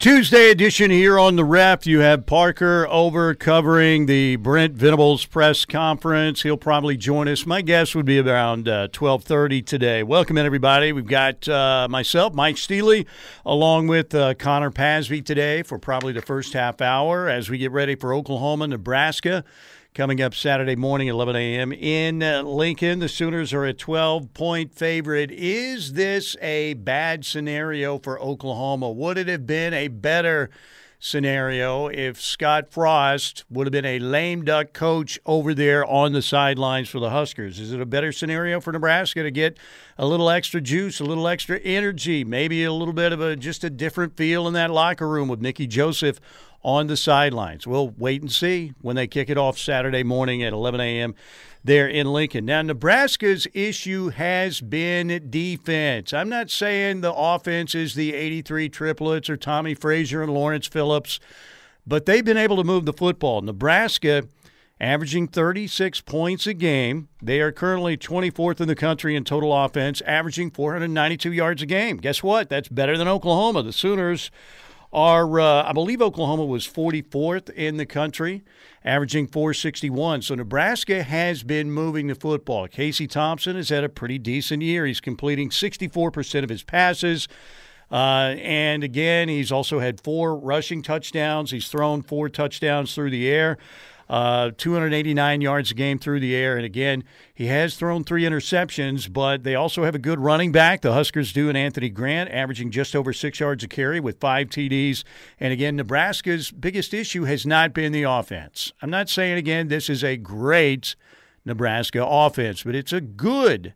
Tuesday edition here on the ref. You have Parker over covering the Brent Venables press conference. He'll probably join us. My guess would be around uh, twelve thirty today. Welcome in everybody. We've got uh, myself, Mike Steely, along with uh, Connor Pasby today for probably the first half hour as we get ready for Oklahoma, Nebraska. Coming up Saturday morning, 11 a.m. in uh, Lincoln. The Sooners are a 12 point favorite. Is this a bad scenario for Oklahoma? Would it have been a better scenario if Scott Frost would have been a lame duck coach over there on the sidelines for the Huskers? Is it a better scenario for Nebraska to get a little extra juice, a little extra energy, maybe a little bit of a just a different feel in that locker room with Mickey Joseph on the sidelines. We'll wait and see when they kick it off Saturday morning at 11 a.m. there in Lincoln. Now, Nebraska's issue has been defense. I'm not saying the offense is the 83 triplets or Tommie Frazier and Lawrence Phillips, but they've been able to move the football. Nebraska averaging 36 points a game. They are currently 24th in the country in total offense, averaging 492 yards a game. Guess what? That's better than Oklahoma. The Sooners are, uh, I believe Oklahoma was 44th in the country, averaging 461. So Nebraska has been moving the football. Casey Thompson has had a pretty decent year. He's completing 64% of his passes. Uh, and again, he's also had four rushing touchdowns. He's thrown four touchdowns through the air uh, 289 yards a game through the air. And again, he has thrown three interceptions, but they also have a good running back. The Huskers do, and Anthony Grant, averaging just over six yards a carry with five TDs. And again, Nebraska's biggest issue has not been the offense. I'm not saying, again, this is a great Nebraska offense, but it's a good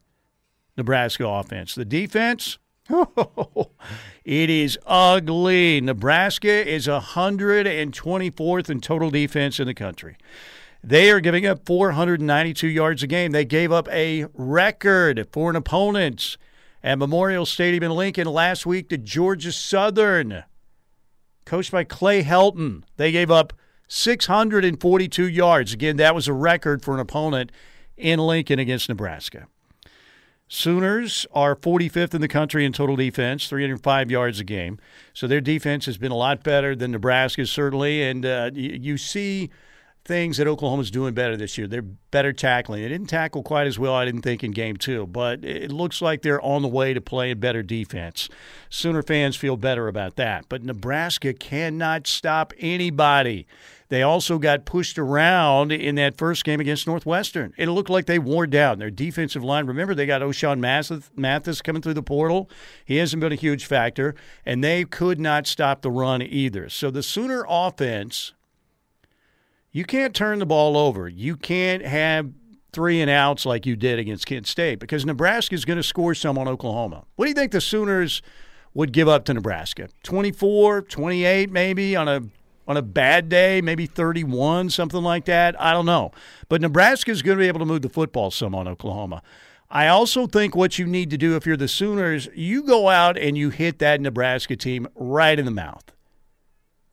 Nebraska offense. The defense, it is ugly. Nebraska is 124th in total defense in the country. They are giving up 492 yards a game. They gave up a record for an opponent at Memorial Stadium in Lincoln last week to Georgia Southern, coached by Clay Helton. They gave up 642 yards. Again, that was a record for an opponent in Lincoln against Nebraska. Sooners are 45th in the country in total defense, 305 yards a game. So their defense has been a lot better than Nebraska's, certainly. And uh, you, you see things that Oklahoma's doing better this year. They're better tackling. They didn't tackle quite as well, I didn't think, in game two, but it looks like they're on the way to playing better defense. Sooner fans feel better about that. But Nebraska cannot stop anybody. They also got pushed around in that first game against Northwestern. It looked like they wore down their defensive line. Remember, they got Ochaun Mathis coming through the portal. He hasn't been a huge factor, and they could not stop the run either. So the Sooner offense, you can't turn the ball over. You can't have three and outs like you did against Kent State because Nebraska is going to score some on Oklahoma. What do you think the Sooners would give up to Nebraska? 24, 28 maybe on a on a bad day, maybe 31, something like that. I don't know. But Nebraska is going to be able to move the football some on Oklahoma. I also think what you need to do if you're the Sooners, you go out and you hit that Nebraska team right in the mouth,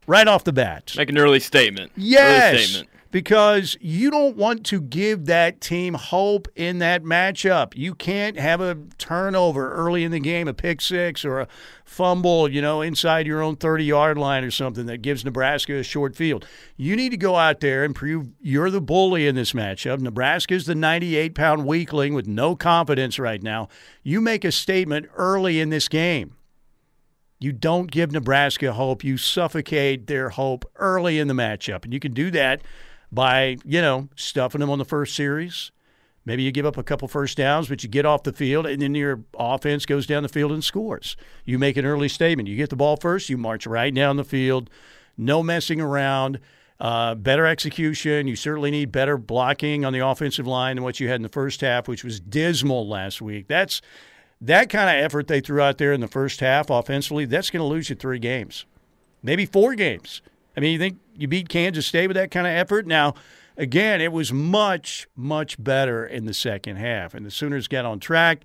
right off the bat. Make an early statement. Yes. Early statement because you don't want to give that team hope in that matchup. You can't have a turnover early in the game, a pick six or a fumble, you know, inside your own 30 yard line or something that gives Nebraska a short field. You need to go out there and prove you're the bully in this matchup. Nebraska is the 98 pound weakling with no confidence right now. You make a statement early in this game. You don't give Nebraska hope. You suffocate their hope early in the matchup. And you can do that by, you know, stuffing them on the first series. Maybe you give up a couple first downs, but you get off the field, and then your offense goes down the field and scores. You make an early statement. You get the ball first, you march right down the field, no messing around. Uh, better execution. You certainly need better blocking on the offensive line than what you had in the first half, which was dismal last week. That's that kind of effort they threw out there in the first half offensively. That's going to lose you three games, maybe four games. I mean, you think you beat Kansas State with that kind of effort? Now, again, it was much, much better in the second half, and the Sooners got on track.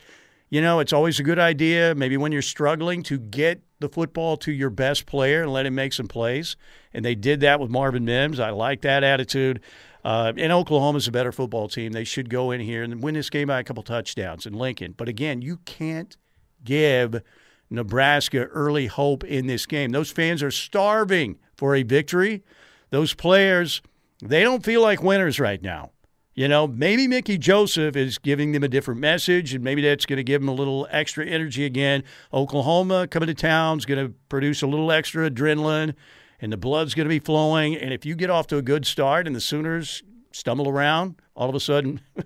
You know, it's always a good idea, maybe when you're struggling, to get the football to your best player and let him make some plays. And they did that with Marvin Mims. I like that attitude. Uh, and Oklahoma's a better football team. They should go in here and win this game by a couple touchdowns in Lincoln. But again, you can't give Nebraska early hope in this game. Those fans are starving for a victory. Those players, they don't feel like winners right now. You know, maybe Mickey Joseph is giving them a different message, and maybe that's going to give them a little extra energy again. Oklahoma coming to town is going to produce a little extra adrenaline, and the blood's going to be flowing. And if you get off to a good start and the Sooners stumble around, all of a sudden,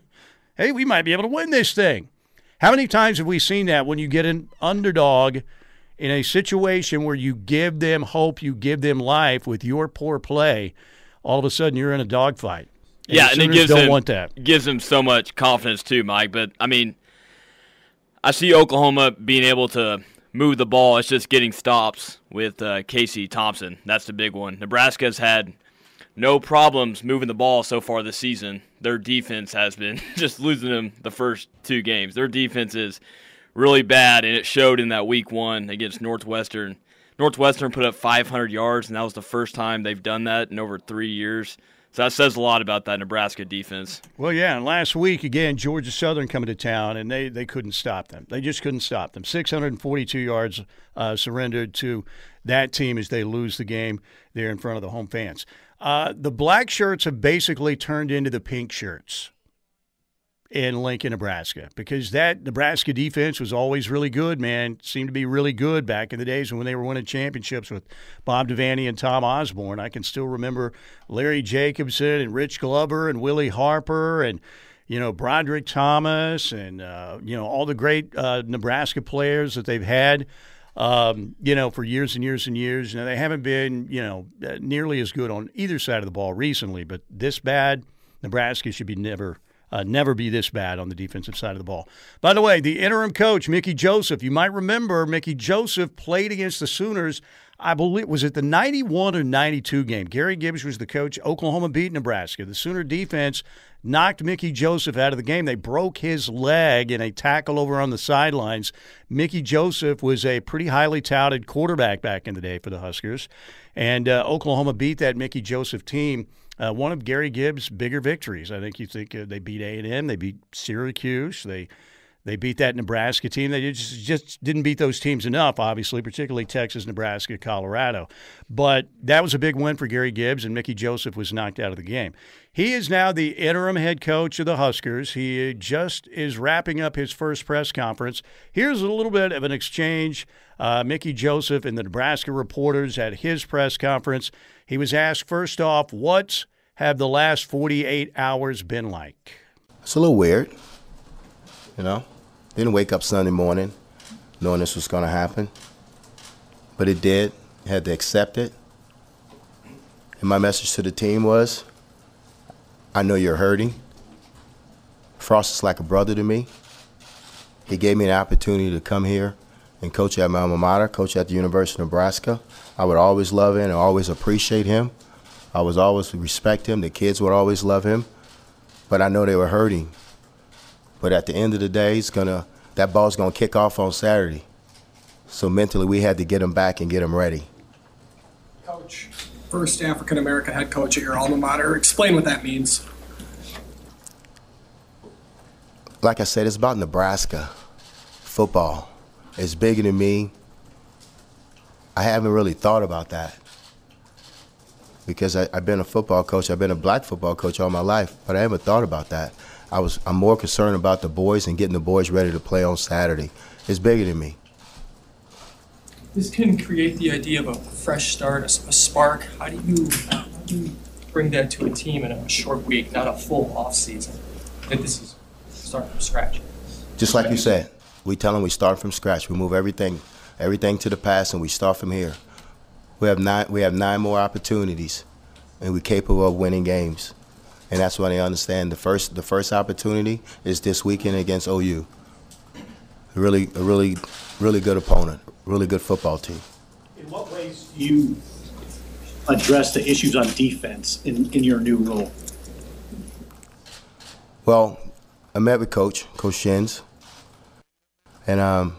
hey, we might be able to win this thing. How many times have we seen that when you get an underdog in a situation where you give them hope, you give them life with your poor play, all of a sudden you're in a dogfight? And yeah, and it gives him, want that. gives him so much confidence too, Mike. But I mean, I see Oklahoma being able to move the ball. It's just getting stops with uh, Casey Thompson. That's the big one. Nebraska's had no problems moving the ball so far this season. Their defense has been just losing them the first two games. Their defense is really bad, and it showed in that week one against Northwestern. Northwestern put up 500 yards, and that was the first time they've done that in over three years. So that says a lot about that Nebraska defense. Well, yeah, and last week again, Georgia Southern coming to town, and they they couldn't stop them. They just couldn't stop them. 642 yards uh, surrendered to that team as they lose the game there in front of the home fans. Uh, the black shirts have basically turned into the pink shirts in Lincoln, Nebraska, because that Nebraska defense was always really good, man. Seemed to be really good back in the days when they were winning championships with Bob Devaney and Tom Osborne. I can still remember Larry Jacobson and Rich Glover and Willie Harper and you know Broderick Thomas and uh, you know all the great uh, Nebraska players that they've had. Um, you know, for years and years and years. Now, they haven't been, you know, uh, nearly as good on either side of the ball recently, but this bad, Nebraska should be never – uh, never be this bad on the defensive side of the ball. By the way, the interim coach, Mickey Joseph, you might remember Mickey Joseph played against the Sooners. I believe was it the 91 or 92 game. Gary Gibbs was the coach. Oklahoma beat Nebraska. The Sooner defense knocked Mickey Joseph out of the game. They broke his leg in a tackle over on the sidelines. Mickey Joseph was a pretty highly touted quarterback back in the day for the Huskers. And uh, Oklahoma beat that Mickey Joseph team uh, one of Gary Gibbs' bigger victories. I think you think uh, they beat A and M, they beat Syracuse, they they beat that Nebraska team. They just, just didn't beat those teams enough, obviously, particularly Texas, Nebraska, Colorado. But that was a big win for Gary Gibbs, and Mickey Joseph was knocked out of the game. He is now the interim head coach of the Huskers. He just is wrapping up his first press conference. Here's a little bit of an exchange. Uh, Mickey Joseph and the Nebraska reporters at his press conference. He was asked first off, what's have the last 48 hours been like? It's a little weird, you know. Didn't wake up Sunday morning knowing this was going to happen, but it did. Had to accept it. And my message to the team was, I know you're hurting. Frost is like a brother to me. He gave me an opportunity to come here and coach at my alma mater, coach at the University of Nebraska. I would always love him and always appreciate him. I was always respect him. The kids would always love him, but I know they were hurting. But at the end of the day, it's gonna that ball's gonna kick off on Saturday. So mentally, we had to get him back and get him ready. Coach, first African American head coach at your alma mater. Explain what that means. Like I said, it's about Nebraska football. It's bigger than me. I haven't really thought about that because I, have been a football coach. I've been a black football coach all my life, but I haven't thought about that. I was I'm more concerned about the boys and getting the boys ready to play on Saturday. It's bigger than me. This can create the idea of a fresh start, a, a spark. How do you how do you bring that to a team in a short week, not a full off season? That this is starting from scratch. Just like you said, we tell them we start from scratch. We move everything everything to the past and we start from here. We have nine. We have nine more opportunities, and we're capable of winning games. And that's why they understand the first. The first opportunity is this weekend against OU. A really, a really, really good opponent. Really good football team. In what ways do you address the issues on defense in, in your new role? Well, I met with Coach Coach Shins, and um,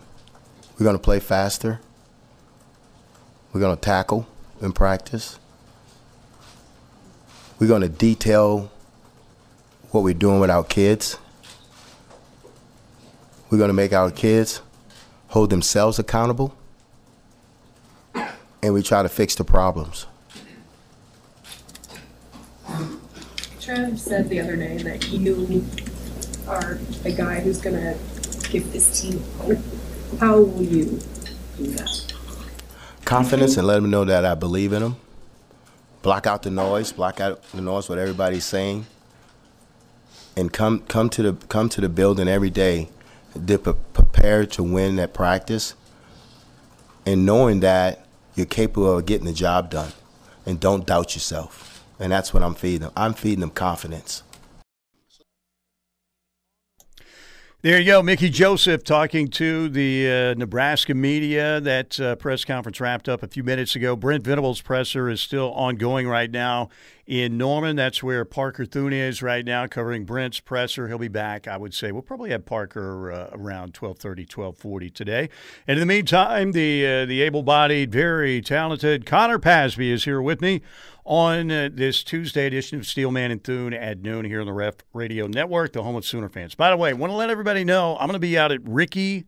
we're going to play faster. We're going to tackle in practice. We're going to detail what we're doing with our kids. We're going to make our kids hold themselves accountable, and we try to fix the problems. Trev said the other day that you are a guy who's going to give this team hope. How will you do that? Confidence and let them know that I believe in them. Block out the noise, block out the noise, what everybody's saying, and come come to the come to the building every day, prepared to win at practice, and knowing that you're capable of getting the job done, and don't doubt yourself. And that's what I'm feeding them. I'm feeding them confidence. There you go, Mickey Joseph talking to the uh, Nebraska media. That uh, press conference wrapped up a few minutes ago. Brent Venables' presser is still ongoing right now in Norman. That's where Parker Thune is right now, covering Brent's presser. He'll be back, I would say. We'll probably have Parker uh, around 1230, 1240 today. And in the meantime, the, uh, the able-bodied, very talented Connor Pasby is here with me on uh, this Tuesday edition of Steelman and Thune at noon here on the Ref Radio Network, the home of Sooner fans. By the way, want to let everybody know I'm going to be out at Ricky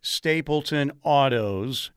Stapleton Autos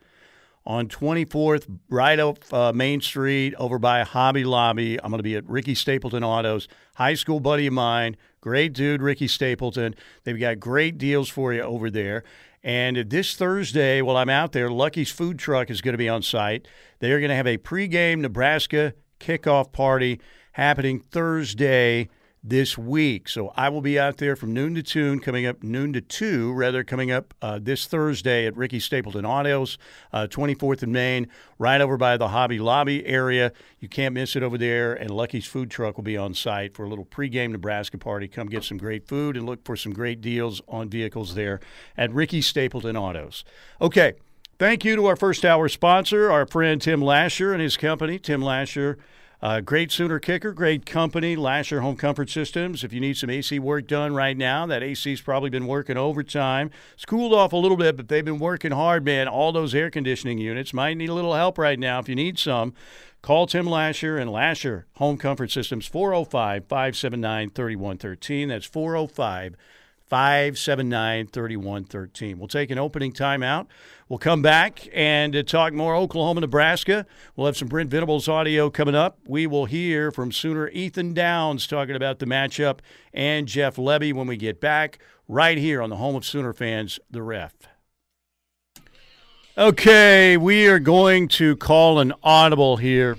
on 24th, right up uh, Main Street over by Hobby Lobby. I'm going to be at Ricky Stapleton Autos, high school buddy of mine. Great dude, Ricky Stapleton. They've got great deals for you over there. And this Thursday, while I'm out there, Lucky's food truck is going to be on site. They're going to have a pregame Nebraska kickoff party happening Thursday this week. So I will be out there from noon to two, coming up noon to two, rather, coming up uh, this Thursday at Ricky Stapleton Autos, uh, 24th and Main, right over by the Hobby Lobby area. You can't miss it over there. And Lucky's food truck will be on site for a little pregame Nebraska party. Come get some great food and look for some great deals on vehicles there at Ricky Stapleton Autos. Okay. Thank you to our first hour sponsor, our friend Tim Lashar and his company. Tim Lashar, uh, great Sooner kicker, great company, Lashar Home Comfort Systems. If you need some AC work done right now, that AC's probably been working overtime. It's cooled off a little bit, but they've been working hard, man. All those air conditioning units might need a little help right now. If you need some, call Tim Lashar and Lashar Home Comfort Systems, 405 579 3113. That's 405 579 3113. We'll take an opening timeout. We'll come back and uh, talk more Oklahoma, Nebraska. We'll have some Brent Venables audio coming up. We will hear from Sooner Ethan Downs talking about the matchup and Jeff Lebby when we get back right here on the home of Sooner fans, The Ref. Okay, we are going to call an audible here.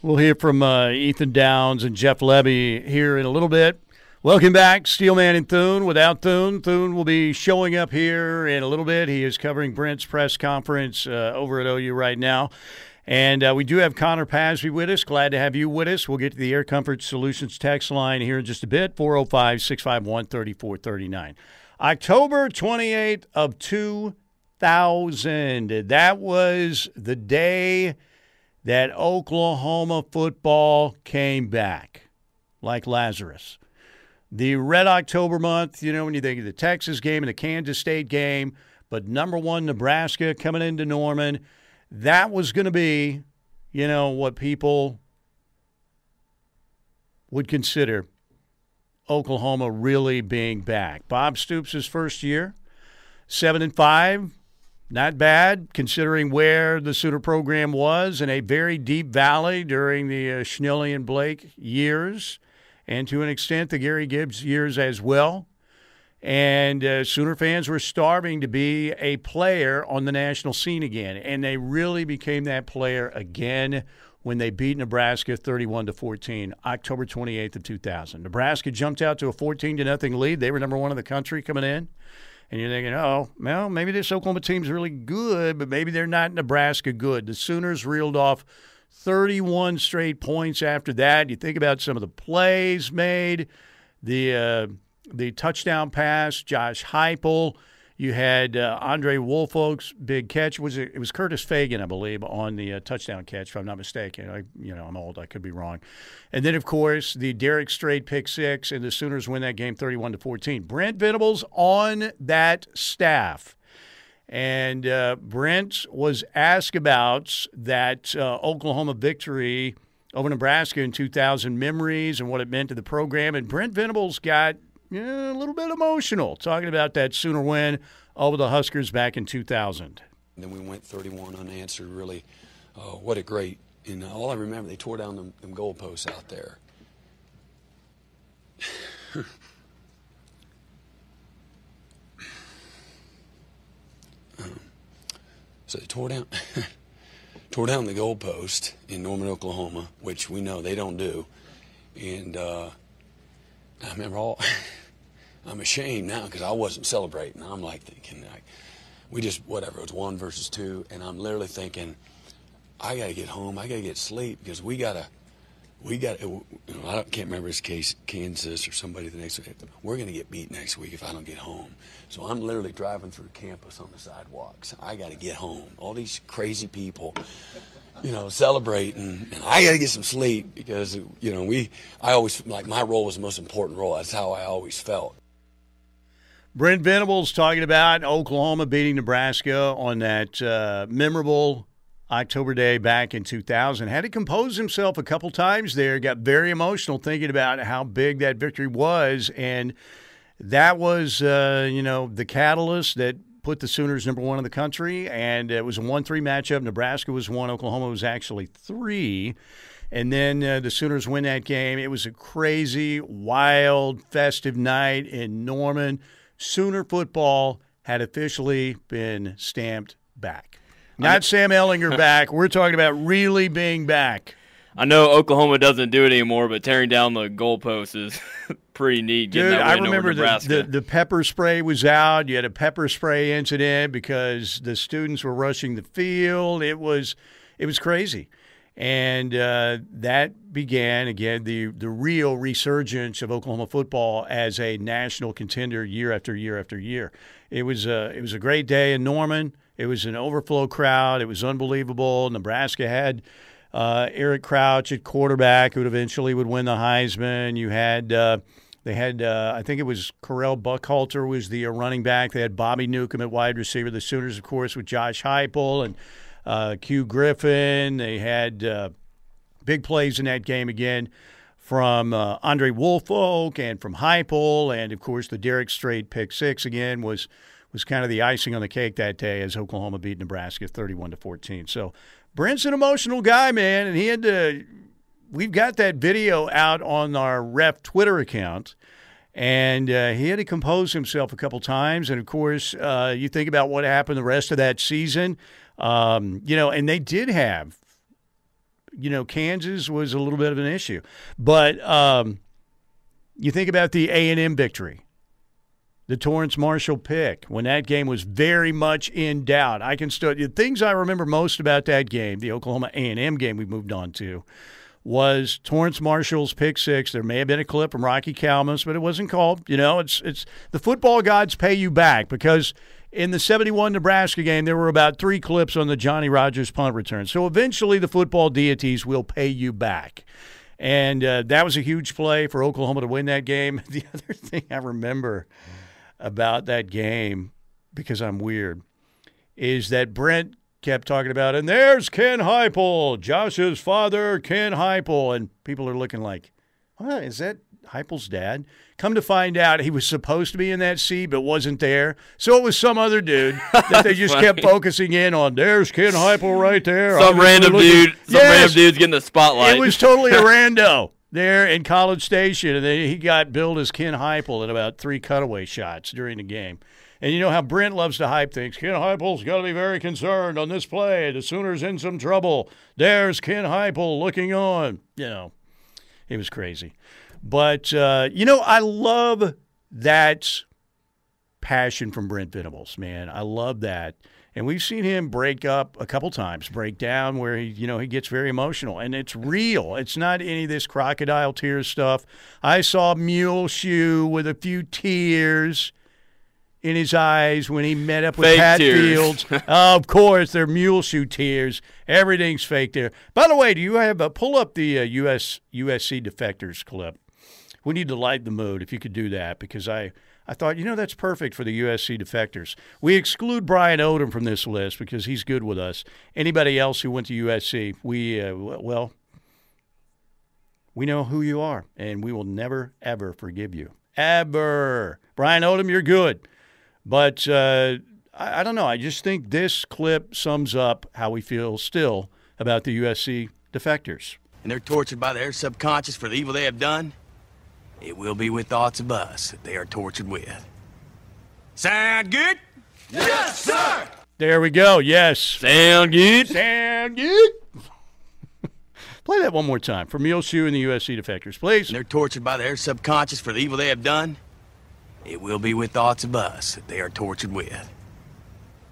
We'll hear from uh, Ethan Downs and Jeff Lebby here in a little bit. Welcome back, Steelman and Thune. Without Thune, Thune will be showing up here in a little bit. He is covering Brent's press conference uh, over at OU right now. And uh, we do have Connor Pasby with us. Glad to have you with us. We'll get to the Air Comfort Solutions text line here in just a bit 405 651 3439. October 28th of 2000. That was the day that Oklahoma football came back like Lazarus the Red October month, you know, when you think of the Texas game and the Kansas State game, but number one, Nebraska coming into Norman, that was going to be, you know, what people would consider Oklahoma really being back. Bob Stoops' first year, seven and five, not bad considering where the Sooner program was in a very deep valley during the uh, and Blake years and to an extent the Gary Gibbs years as well. And uh, Sooner fans were starving to be a player on the national scene again, and they really became that player again when they beat Nebraska 31 to 14, October 28th of 2000. Nebraska jumped out to a 14 to nothing lead. They were number one in the country coming in. And you're thinking, oh, well, maybe this Oklahoma team's really good, but maybe they're not Nebraska good. The Sooners reeled off 31 straight points after that. You think about some of the plays made, the uh, the touchdown pass, Josh Heupel. You had uh, Andre Woolfolk's big catch. Was it, it was Curtis Fagan, I believe, on the uh, touchdown catch, if I'm not mistaken. I, you know, I'm old. I could be wrong. And then, of course, the Derek Strait pick six, and the Sooners win that game 31 to 14. Brent Venables on that staff. And uh, Brent was asked about that uh, Oklahoma victory over Nebraska in 2000 memories and what it meant to the program. And Brent Venables got a little bit emotional talking about that Sooner win over the Huskers back in 2000. And then we went 31 unanswered. Really, uh, what a great! And all I remember, they tore down them, them goalposts out there. so they tore down, tore down the goalpost in Norman, Oklahoma, which we know they don't do. And uh, I remember all. I'm ashamed now because I wasn't celebrating. I'm like thinking, like, we just whatever. It was one versus two, and I'm literally thinking, I gotta get home. I gotta get sleep because we gotta, we got. I can't remember his case, Kansas or somebody the next week. We're gonna get beat next week if I don't get home. So I'm literally driving through campus on the sidewalks. I gotta get home. All these crazy people you know, celebrating, and I got to get some sleep because you know we. I always like my role was the most important role. That's how I always felt. Brent Venables talking about Oklahoma beating Nebraska on that uh, memorable October day back in 2000. Had to compose himself a couple times there. Got very emotional thinking about how big that victory was, and that was, uh, you know, the catalyst that put the Sooners number one in the country. And it was a one-three matchup. Nebraska was one. Oklahoma was actually three. And then uh, the Sooners win that game. It was a crazy, wild, festive night in Norman. Sooner football had officially been stamped back. Not Sam Ehlinger back. We're talking about really being back. I know Oklahoma doesn't do it anymore, but tearing down the goalposts is pretty neat. Dude, I remember the, the, the pepper spray was out. You had a pepper spray incident because the students were rushing the field. It was it was crazy and uh, that began again the the real resurgence of Oklahoma football as a national contender year after year after year. It was a it was a great day in Norman. It was an overflow crowd. It was unbelievable. Nebraska had uh, Eric Crouch at quarterback, who eventually would win the Heisman. You had uh, they had uh, I think it was Correll Buckhalter was the uh, running back. They had Bobby Newcombe at wide receiver. The Sooners, of course, with Josh Heupel and uh, Q Griffin. They had uh, big plays in that game again from Andre Woolfolk and from Heupel, and of course the Derek Strait pick six again was was kind of the icing on the cake that day as Oklahoma beat Nebraska 31 to 14. So Brent's an emotional guy, man, and he had to. We've got that video out on our ref Twitter account and uh, he had to compose himself a couple times. And of course, uh, you think about what happened the rest of that season. Um, you know, and they did have, you know, Kansas was a little bit of an issue, but um, you think about the A and M victory, the Torrance Marshall pick when that game was very much in doubt. I can still the things I remember most about that game, the Oklahoma A and M game we moved on to. Was Torrance Marshall's pick six? There may have been a clip from Rocky Calmus, but it wasn't called. You know, it's it's the football gods pay you back because in the 71 Nebraska game, there were about three clips on the Johnny Rodgers punt return. So eventually the football deities will pay you back. And uh, that was a huge play for Oklahoma to win that game. The other thing I remember about that game, because I'm weird, is that Brent kept talking about, and there's Ken Heupel, Josh's father, Ken Heupel. And people are looking like, what? Is that Heupel's dad? Come to find out, he was supposed to be in that seat but wasn't there. So it was some other dude that they just kept focusing in on. There's Ken Heupel right there. Some random dude. Some yes, random dude's getting the spotlight. It was totally a rando there in College Station, and then he got billed as Ken Heupel in about three cutaway shots during the game. And you know how Brent loves to hype things. Ken Heupel's got to be very concerned on this play. The Sooners in some trouble. There's Ken Heupel looking on. You know, it was crazy. But, uh, you know, I love that passion from Brent Venables, man. I love that. And we've seen him break up a couple times, break down where he, you know, he gets very emotional, and it's real. It's not any of this crocodile tears stuff. I saw Muleshoe with a few tears in his eyes when he met up with fake Pat tears. Fields. of course, they're mule shoe tears. Everything's fake there. By the way, do you have a pull up the uh, US USC defectors clip? we need to light the mood if you could do that because I, I thought, you know, that's perfect for the USC defectors. We exclude Brian Odom from this list because he's good with us. Anybody else who went to USC, we, uh, well, we know who you are and we will never, ever forgive you. Ever. Brian Odom, you're good. But uh, I, I don't know. I just think this clip sums up how we feel still about the USC defectors. And they're tortured by their subconscious for the evil they have done. It will be with thoughts of us that they are tortured with. Sound good? Yes, sir! There we go. Yes. Sound good? Sound good? Play that one more time for Muleshoe and the USC defectors, please. And they're tortured by their subconscious for the evil they have done. It will be with thoughts of us that they are tortured with.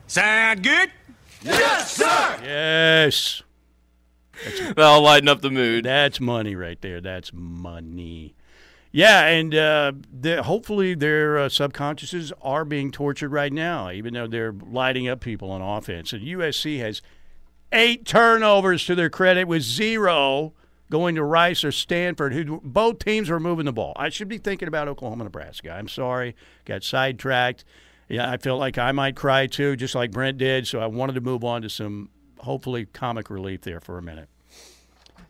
Sound good? Yes, sir! Yes. That'll lighten up the mood. That's money right there. That's money. Yeah, and uh, hopefully their uh, subconsciouses are being tortured right now, even though they're lighting up people on offense. And USC has eight turnovers to their credit, with zero going to Rice or Stanford, who both teams were moving the ball. I should be thinking about Oklahoma, Nebraska. I'm sorry, got sidetracked. Yeah, I felt like I might cry too, just like Brent did. So I wanted to move on to some hopefully comic relief there for a minute.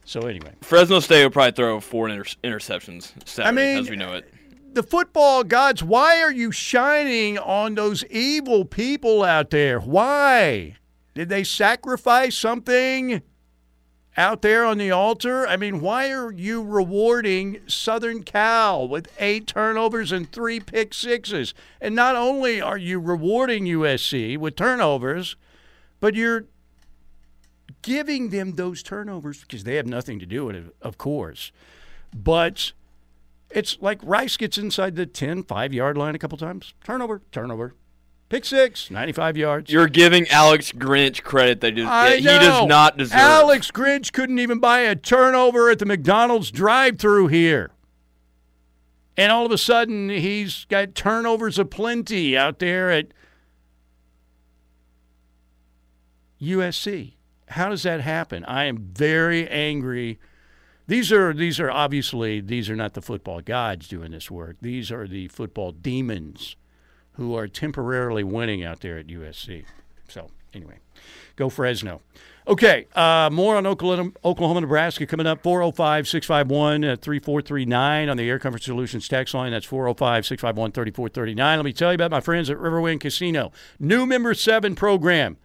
So anyway, Fresno State will probably throw four inter- interceptions. Saturday, I mean, as we know it. The football gods, why are you shining on those evil people out there? Why did they sacrifice something out there on the altar? I mean, why are you rewarding Southern Cal with eight turnovers and three pick sixes? And not only are you rewarding USC with turnovers, but you're giving them those turnovers because they have nothing to do with it, of course. But it's like Rice gets inside the 10, 5 yard line a couple times. Turnover, turnover. Pick six, 95 yards. You're giving Alex Grinch credit that he does not deserve. Alex Grinch couldn't even buy a turnover at the McDonald's drive through here. And all of a sudden, he's got turnovers aplenty out there at USC. How does that happen? I am very angry. These are these are obviously these are not the football gods doing this work. These are the football demons who are temporarily winning out there at USC. So anyway, go Fresno. Okay, uh, more on Oklahoma, Oklahoma, Nebraska coming up 405 651 3439 on the Air Comfort Solutions text line. That's 405 651 3439. Let me tell you about my friends at Riverwind Casino. New member seven program.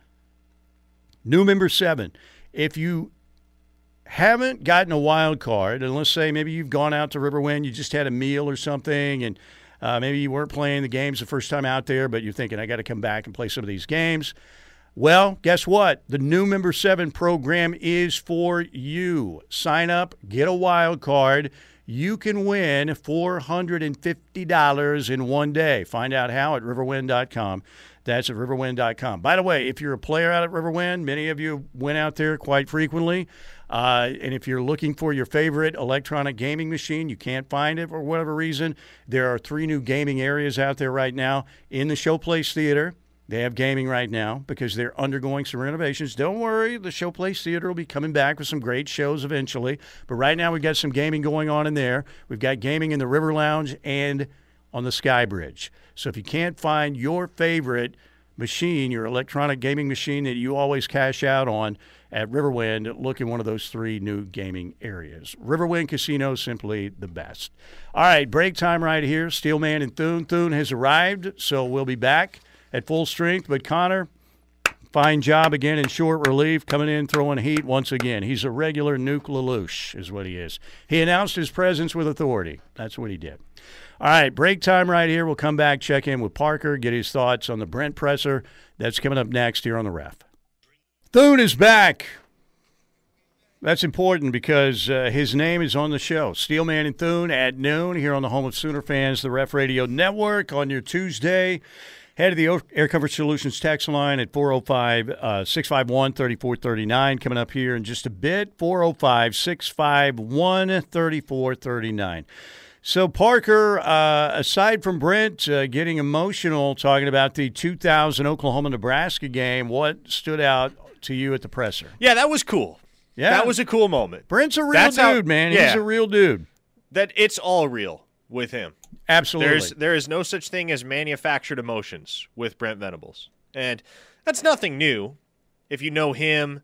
New member seven. If you haven't gotten a wild card, and let's say maybe you've gone out to Riverwind, you just had a meal or something, and uh, maybe you weren't playing the games the first time out there, but you're thinking, I got to come back and play some of these games. Well, guess what? The new member seven program is for you. Sign up, get a wild card. You can win $450 in one day. Find out how at riverwind.com. That's at riverwind.com. By the way, if you're a player out at Riverwind, many of you went out there quite frequently. Uh, and if you're looking for your favorite electronic gaming machine, you can't find it for whatever reason, there are three new gaming areas out there right now in the Showplace Theater. They have gaming right now because they're undergoing some renovations. Don't worry, the Showplace Theater will be coming back with some great shows eventually. But right now, we've got some gaming going on in there. We've got gaming in the River Lounge and on the Sky Bridge. So if you can't find your favorite machine, your electronic gaming machine that you always cash out on at Riverwind, look in one of those three new gaming areas. Riverwind Casino, simply the best. All right, break time right here. Steelman and Thune. Thune has arrived, so we'll be back at full strength. But Connor, fine job again in short relief, coming in throwing heat once again. He's a regular Nuke LaLoosh, is what he is. He announced his presence with authority. That's what he did. All right, break time right here. We'll come back, check in with Parker, get his thoughts on the Brent presser. That's coming up next here on the ref. Thune is back. That's important because uh, his name is on the show. Steelman and Thune at noon here on the home of Sooner fans, the Ref Radio Network on your Tuesday. Head of the Air Comfort Solutions text line at 405 uh, 651 3439. Coming up here in just a bit 405 651 3439. So, Parker, uh, aside from Brent uh, getting emotional talking about the 2000 Oklahoma Nebraska game, what stood out to you at the presser? Yeah, that was cool. Yeah, that was a cool moment. Brent's a real That's dude, how, man. Yeah, He's a real dude. That it's all real with him. Absolutely. There's there is no such thing as manufactured emotions with Brent Venables, and that's nothing new. If you know him,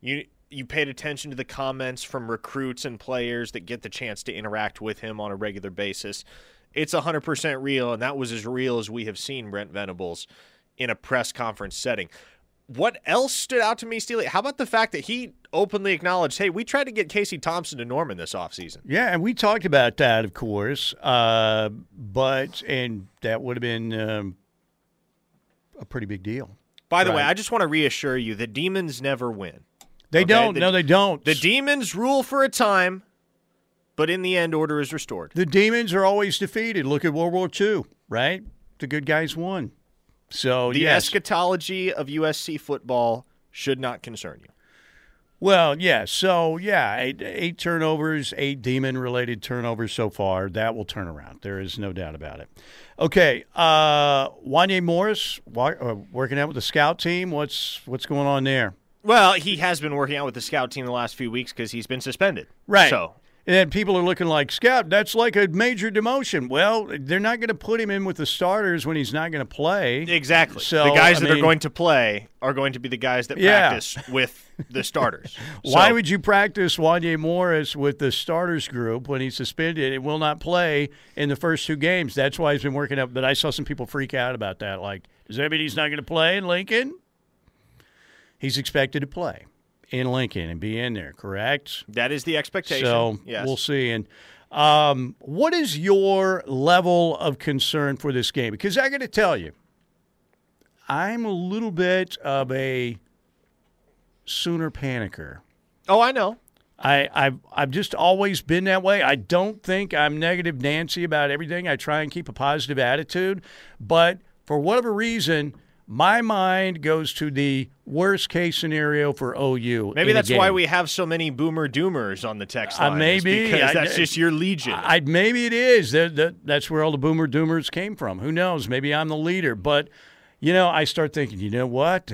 you you paid attention to the comments from recruits and players that get the chance to interact with him on a regular basis. it's 100% real, and that was as real as we have seen Brent Venables in a press conference setting. What else stood out to me, Steely? How about the fact that he openly acknowledged, hey, we tried to get Casey Thompson to Norman this offseason? Yeah, and we talked about that, of course. Uh, but, and that would have been um, a pretty big deal. By the right. way, I just want to reassure you the Demons never win. They okay? don't. The, no, they don't. The Demons rule for a time, but in the end, order is restored. The Demons are always defeated. Look at World War II, right? The good guys won. So the yes. eschatology of USC football should not concern you. Well, yeah. So yeah, eight, eight turnovers, eight demon-related turnovers so far. That will turn around. There is no doubt about it. Okay, uh, Wanya Morris uh, working out with the scout team. What's what's going on there? Well, he has been working out with the scout team the last few weeks because he's been suspended. Right. So and people are looking like, Scout, that's like a major demotion. Well, they're not going to put him in with the starters when he's not going to play. Exactly. So the guys I that mean, are going to play are going to be the guys that yeah. practice with the starters. Why would you practice Wanya Morris with the starters group when he's suspended and will not play in the first two games? That's why he's been working up. But I saw some people freak out about that. Like, does that mean he's not going to play in Lincoln? He's expected to play in Lincoln and be in there, correct? That is the expectation. So yes. we'll see. And um, what is your level of concern for this game? Because I got to tell you, I'm a little bit of a sooner panicker. Oh, I know. I, I've I've just always been that way. I don't think I'm negative Nancy about everything. I try and keep a positive attitude, but for whatever reason, my mind goes to the worst case scenario for OU. Maybe that's why we have so many boomer doomers on the text uh, line. Uh, maybe because I, that's just your legion. I, maybe it is. That, that, that's where all the boomer doomers came from. Who knows? Maybe I'm the leader. But you know, I start thinking, you know what?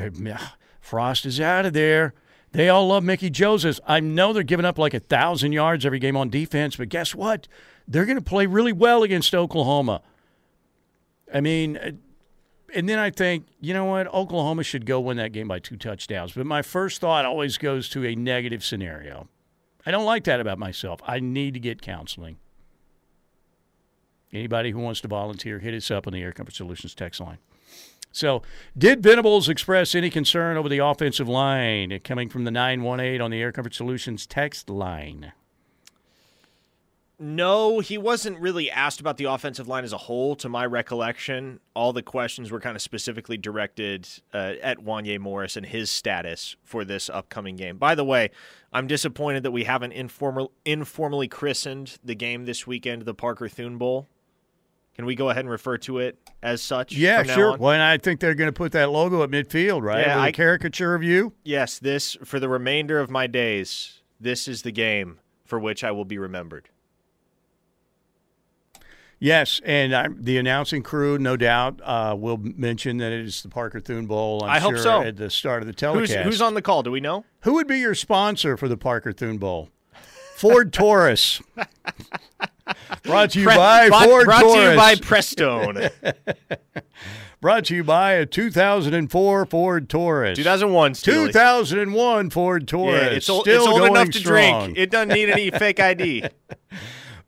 Frost is out of there. They all love Mickey Joseph. I know they're giving up like a thousand yards every game on defense, but guess what? They're going to play really well against Oklahoma. I mean, and then I think, you know what, Oklahoma should go win that game by two touchdowns. But my first thought always goes to a negative scenario. I don't like that about myself. I need to get counseling. Anybody who wants to volunteer, hit us up on the Air Comfort Solutions text line. So, did Venables express any concern over the offensive line coming from the 918 on the Air Comfort Solutions text line? No, he wasn't really asked about the offensive line as a whole, to my recollection. All the questions were kind of specifically directed uh, at Wanya Morris and his status for this upcoming game. By the way, I'm disappointed that we haven't informal, informally christened the game this weekend the Parker Thune Bowl. Can we go ahead and refer to it as such? Yeah, sure. Well, and I think they're going to put that logo at midfield, right? Yeah, a caricature of you. Yes, this for the remainder of my days. This is the game for which I will be remembered. Yes, and I'm, the announcing crew, no doubt, uh, will mention that it is the Parker Thune Bowl. I'm i sure hope so. At the start of the telecast. Who's, who's on the call? Do we know? Who would be your sponsor for the Parker Thune Bowl? Ford Taurus. brought to you Pre- by brought, Ford brought Taurus. to you by Prestone. brought to you by a 2004 Ford Taurus. 2001. Steely. 2001 Ford Taurus. Yeah, it's, old, Still it's old enough to strong. drink. It doesn't need any fake ID.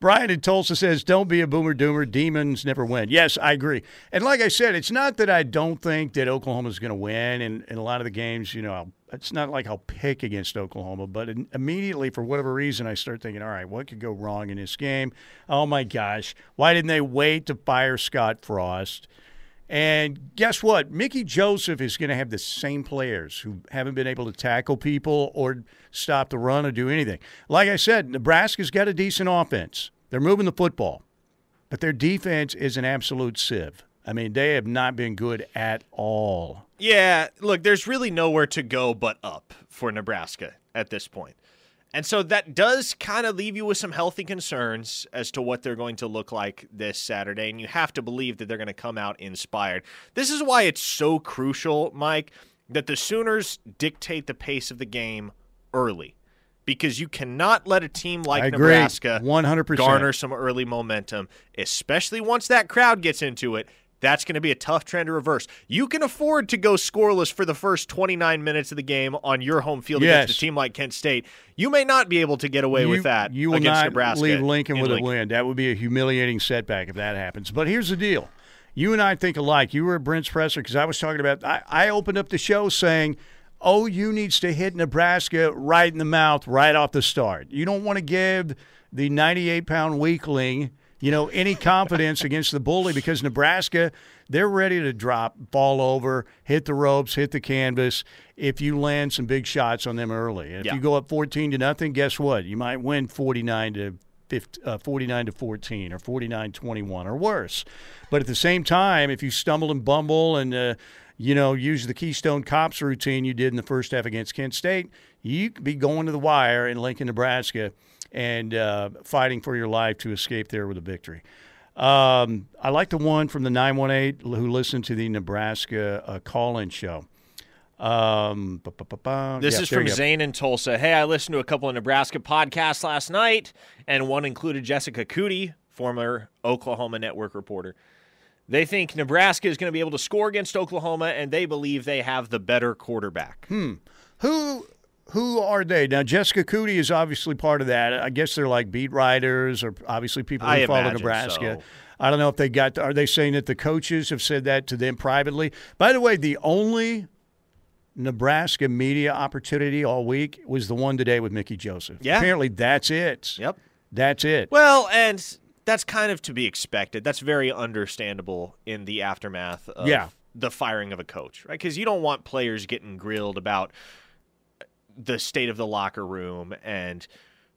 Brian in Tulsa says, "Don't be a boomer doomer. Demons never win." Yes, I agree. And like I said, it's not that I don't think that Oklahoma's going to win. And in a lot of the games, you know, it's not like I'll pick against Oklahoma, but immediately for whatever reason, I start thinking, "All right, what could go wrong in this game?" Oh my gosh, why didn't they wait to fire Scott Frost? And guess what? Mickey Joseph is going to have the same players who haven't been able to tackle people or stop the run or do anything. Like I said, Nebraska's got a decent offense. They're moving the football, but their defense is an absolute sieve. I mean, they have not been good at all. Yeah, look, there's really nowhere to go but up for Nebraska at this point. And so that does kind of leave you with some healthy concerns as to what they're going to look like this Saturday. And you have to believe that they're going to come out inspired. This is why it's so crucial, Mike, that the Sooners dictate the pace of the game early. Because you cannot let a team like Nebraska agree. 100%. garner some early momentum, especially once that crowd gets into it. That's going to be a tough trend to reverse. You can afford to go scoreless for the first 29 minutes of the game on your home field yes. against a team like Kent State. You may not be able to get away you, with that. You will against not Nebraska leave Lincoln with Lincoln. a win. That would be a humiliating setback if that happens. But here's the deal: you and I think alike. You were at Brent's presser because I was talking about. I, I opened up the show saying. Oh, OU needs to hit Nebraska right in the mouth right off the start. You don't want to give the 98 pound weakling you know, any confidence against the bully because Nebraska, they're ready to drop, fall over, hit the ropes, hit the canvas if you land some big shots on them early. If yeah. you go up 14 to nothing, guess what? You might win 49 to 50, uh, 49 to 14 or 49 21 or worse. But at the same time, if you stumble and bumble and uh, you know, use the Keystone Cops routine you did in the first half against Kent State, you could be going to the wire in Lincoln, Nebraska and uh, fighting for your life to escape there with a victory. Um, I like the one from the 918 who listened to the Nebraska uh, call in show. Um, this yeah, is from Zane in Tulsa. Hey, I listened to a couple of Nebraska podcasts last night, and one included Jessica Coody, former Oklahoma Network reporter. They think Nebraska is going to be able to score against Oklahoma, and they believe they have the better quarterback. Hmm. Who who are they now? Jessica Coody is obviously part of that. I guess they're like beat writers or obviously people who I follow Nebraska. So. I don't know if they got. Are they saying that the coaches have said that to them privately? By the way, the only Nebraska media opportunity all week was the one today with Mickey Joseph. Yeah. Apparently, that's it. Yep. That's it. Well, and that's kind of to be expected. That's very understandable in the aftermath of yeah. the firing of a coach, right? Because you don't want players getting grilled about the state of the locker room and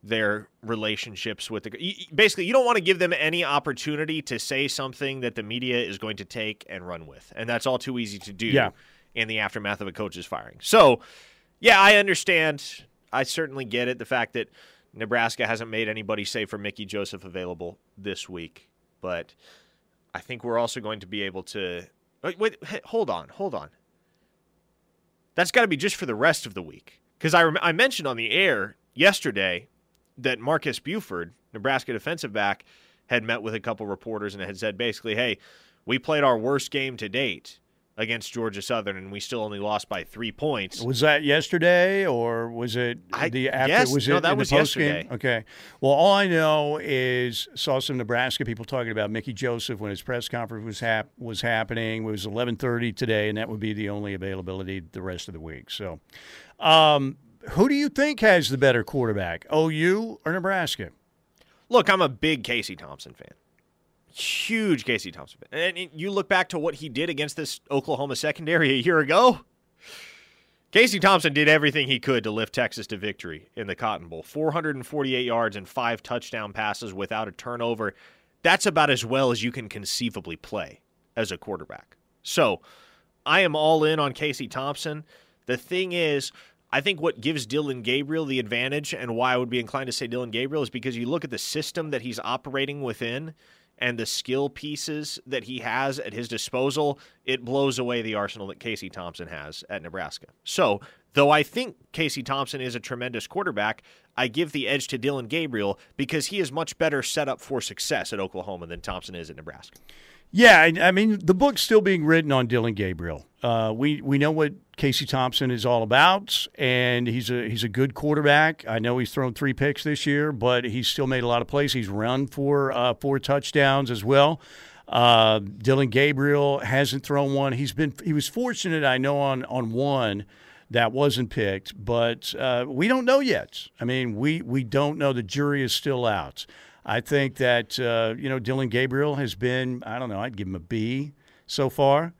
their relationships with the basically you don't want to give them any opportunity to say something that the media is going to take and run with and that's all too easy to do yeah. in the aftermath of a coach's firing. So yeah i understand. I certainly get it the fact that nebraska hasn't made anybody say for mickey joseph available this week but i think we're also going to be able to wait, wait hold on hold on. That's got to be just for the rest of the week because I, rem- I mentioned on the air yesterday that Marques Buford, Nebraska defensive back, had met with a couple reporters and had said basically, hey, we played our worst game to date against Georgia Southern, and we still only lost by three points. Was that yesterday, or was it I the after? Guess, was no, that was yesterday. Game? Okay. Well, all I know is saw some Nebraska people talking about Mickey Joseph when his press conference was hap- was happening. It was 11:30 today, and that would be the only availability the rest of the week. So, um, who do you think has the better quarterback, OU or Nebraska? Look, I'm a big Casey Thompson fan. Huge Casey Thompson fan. And you look back to what he did against this Oklahoma secondary a year ago. Casey Thompson did everything he could to lift Texas to victory in the Cotton Bowl. 448 yards and five touchdown passes without a turnover. That's about as well as you can conceivably play as a quarterback. So I am all in on Casey Thompson. The thing is, I think what gives Dillon Gabriel the advantage and why I would be inclined to say Dillon Gabriel is because you look at the system that he's operating within and the skill pieces that he has at his disposal, it blows away the arsenal that Casey Thompson has at Nebraska. So, though I think Casey Thompson is a tremendous quarterback, I give the edge to Dillon Gabriel because he is much better set up for success at Oklahoma than Thompson is at Nebraska. Yeah, I mean the book's still being written on Dillon Gabriel. Uh, we we know what Casey Thompson is all about, and he's a he's a good quarterback. I know he's thrown three picks this year, but he's still made a lot of plays. He's run for uh, four touchdowns as well. Uh, Dillon Gabriel hasn't thrown one. He's been he was fortunate, I know, on on one that wasn't picked, but uh, we don't know yet. I mean, we we don't know. The jury is still out. I think that uh, you know Dillon Gabriel has been I don't know I'd give him a B so far.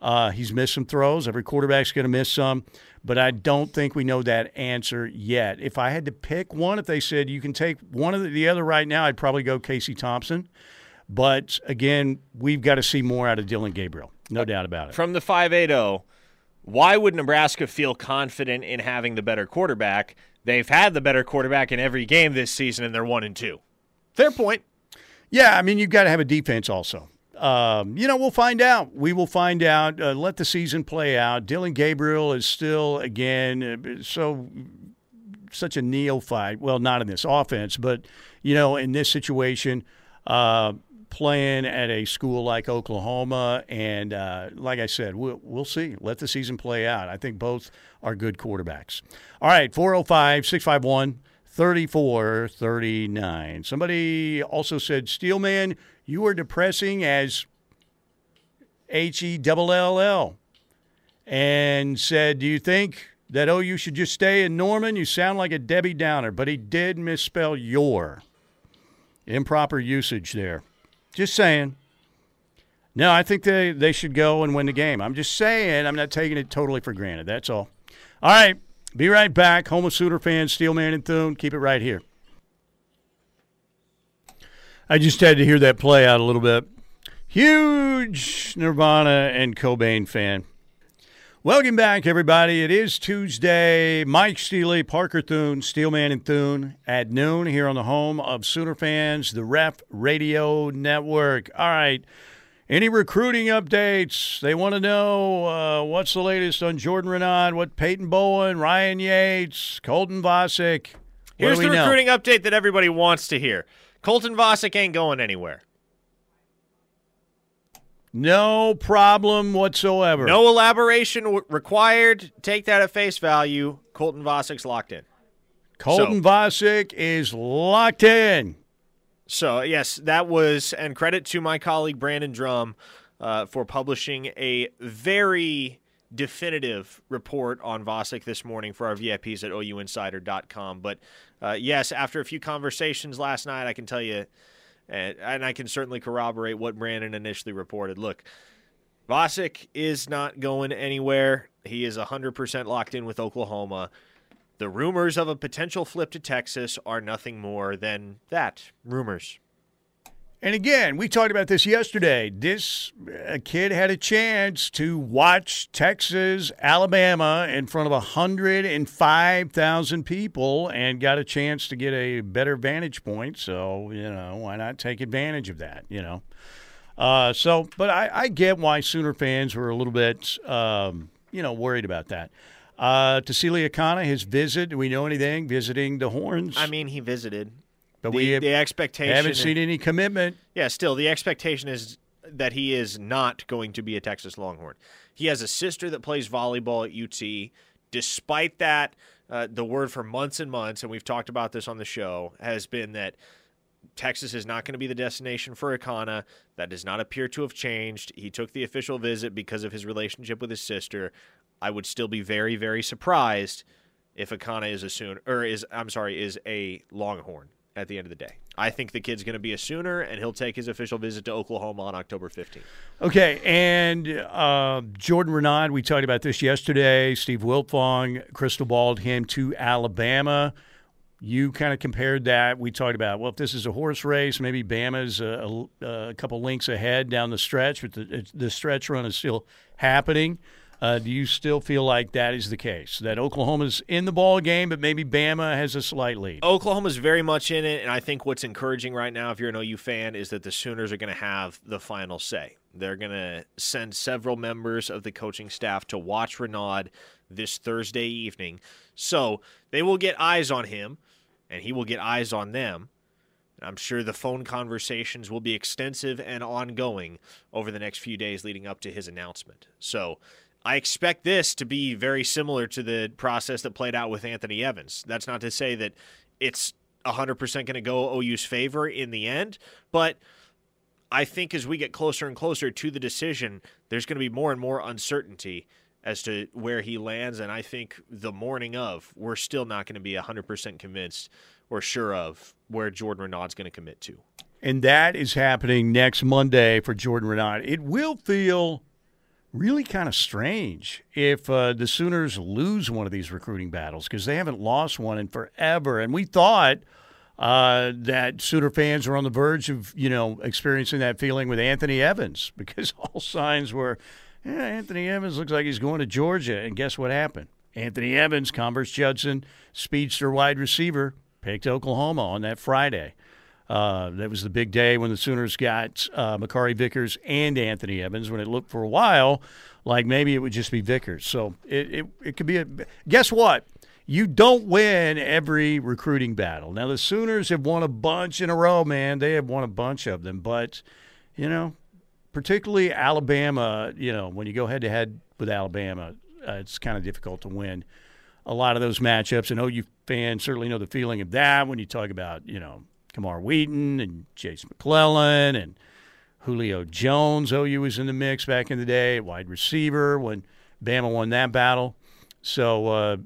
Uh, he's missed some throws. Every quarterback's going to miss some, but I don't think we know that answer yet. If I had to pick one, if they said you can take one of the other right now, I'd probably go Casey Thompson. But again, we've got to see more out of Dillon Gabriel, no doubt about it. From the 580, why would Nebraska feel confident in having the better quarterback? They've had the better quarterback in every game this season, and they're one and two. Fair point. Yeah, I mean, you've got to have a defense also. Um, you know, we'll find out. We will find out. Uh, let the season play out. Dillon Gabriel is still, again, uh, so such a neophyte. Well, not in this offense, but, you know, in this situation, uh, playing at a school like Oklahoma. And uh, like I said, we'll, we'll see. Let the season play out. I think both are good quarterbacks. All right, 405 651 3439. Somebody also said, Steelman, you are depressing as H E L L L. And said, Do you think that, oh, you should just stay in Norman? You sound like a Debbie Downer. But he did misspell your. Improper usage there. Just saying. No, I think they, they should go and win the game. I'm just saying, I'm not taking it totally for granted. That's all. All right. Be right back. Home of Sooner fans, Steelman and Thune. Keep it right here. I just had to hear that play out a little bit. Huge Nirvana and Cobain fan. Welcome back, everybody. It is Tuesday. Mike Steely, Parker Thune, Steelman and Thune at noon here on the home of Sooner fans, the Ref Radio Network. All right. Any recruiting updates? They want to know uh, what's the latest on Jordan Renaud, what Peyton Bowen, Ryan Yates, Colton Vasek. Here's the know? recruiting update that everybody wants to hear. Colton Vasek ain't going anywhere. No problem whatsoever. No elaboration w- required. Take that at face value. Colton Vasek's locked in. Colton so, Vasek is locked in. So, yes, that was, and credit to my colleague Brandon Drum uh, for publishing a very definitive report on Vasek this morning for our VIPs at OUinsider.com. But uh, yes, after a few conversations last night, I can tell you and, and I can certainly corroborate what Brandon initially reported. Look, Vasek is not going anywhere. He is 100% locked in with Oklahoma. The rumors of a potential flip to Texas are nothing more than that rumors. And again, we talked about this yesterday. This kid had a chance to watch Texas, Alabama in front of 105,000 people and got a chance to get a better vantage point. So, you know, why not take advantage of that, you know? Uh, so, but I, I, get why Sooner fans were a little bit, um, you know, worried about that. Uh, Tausili Akana, his visit, do we know anything? Visiting the Horns? I mean, he visited. But the, we have, the expectation haven't seen any commitment. Yeah, still the expectation is that he is not going to be a Texas Longhorn. He has a sister that plays volleyball at UT. Despite that, uh, the word for months and months, and we've talked about this on the show, has been that Texas is not going to be the destination for Akana. That does not appear to have changed. He took the official visit because of his relationship with his sister. I would still be very, very surprised if Akana is a soon or is I'm sorry is a Longhorn at the end of the day. I think the kid's going to be a Sooner, and he'll take his official visit to Oklahoma on October 15th. Okay, and uh, Jordan Renaud, we talked about this yesterday. Steve Wiltfong crystal balled him to Alabama. You kind of compared that. We talked about, well, if this is a horse race, maybe Bama's a, a, a couple links ahead down the stretch, but the, the stretch run is still happening. Uh, do you still feel like that is the case? That Oklahoma's in the ball game, but maybe Bama has a slight lead? Oklahoma's very much in it, and I think what's encouraging right now, if you're an OU fan, is that the Sooners are going to have the final say. They're going to send several members of the coaching staff to watch Renaud this Thursday evening. So they will get eyes on him, and he will get eyes on them. I'm sure the phone conversations will be extensive and ongoing over the next few days leading up to his announcement. So I expect this to be very similar to the process that played out with Anthony Evans. That's not to say that it's 100% going to go OU's favor in the end, but I think as we get closer and closer to the decision, there's going to be more and more uncertainty as to where he lands. And I think the morning of, we're still not going to be 100% convinced or sure of where Jordan Renaud's going to commit to. And that is happening next Monday for Jordan Renaud. It will feel really kind of strange if uh, the Sooners lose one of these recruiting battles because they haven't lost one in forever. And we thought uh, that Sooner fans were on the verge of, you know, experiencing that feeling with Anthony Evans because all signs were, yeah, Anthony Evans looks like he's going to Georgia. And guess what happened? Anthony Evans, Converse Judson, speedster wide receiver, picked Oklahoma on that Friday. Uh, that was the big day when the Sooners got uh, Makari Vickers and Anthony Evans. When it looked for a while like maybe it would just be Vickers. So it, it, it could be a. Guess what? you don't win every recruiting battle. Now the Sooners have won a bunch in a row, man. They have won a bunch of them, but you know, particularly Alabama. You know, when you go head to head with Alabama, uh, it's kind of difficult to win a lot of those matchups. And OU fans certainly know the feeling of that when you talk about you know Camar Wheaton and Jase McClellan and Julio Jones. OU was in the mix back in the day, wide receiver when Bama won that battle. So uh,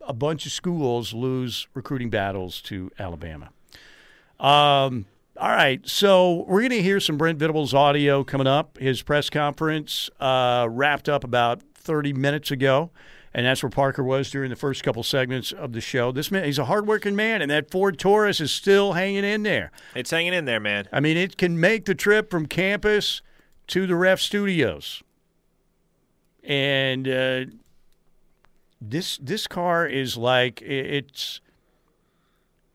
a bunch of schools lose recruiting battles to Alabama. Um, all right, so we're going to hear some Brent Venables audio coming up. His press conference uh, wrapped up about 30 minutes ago, and that's where Parker was during the first couple segments of the show. This man, he's a hardworking man, and that Ford Taurus is still hanging in there. It's hanging in there, man. I mean, it can make the trip from campus to the ref studios. And uh, this this car is like it's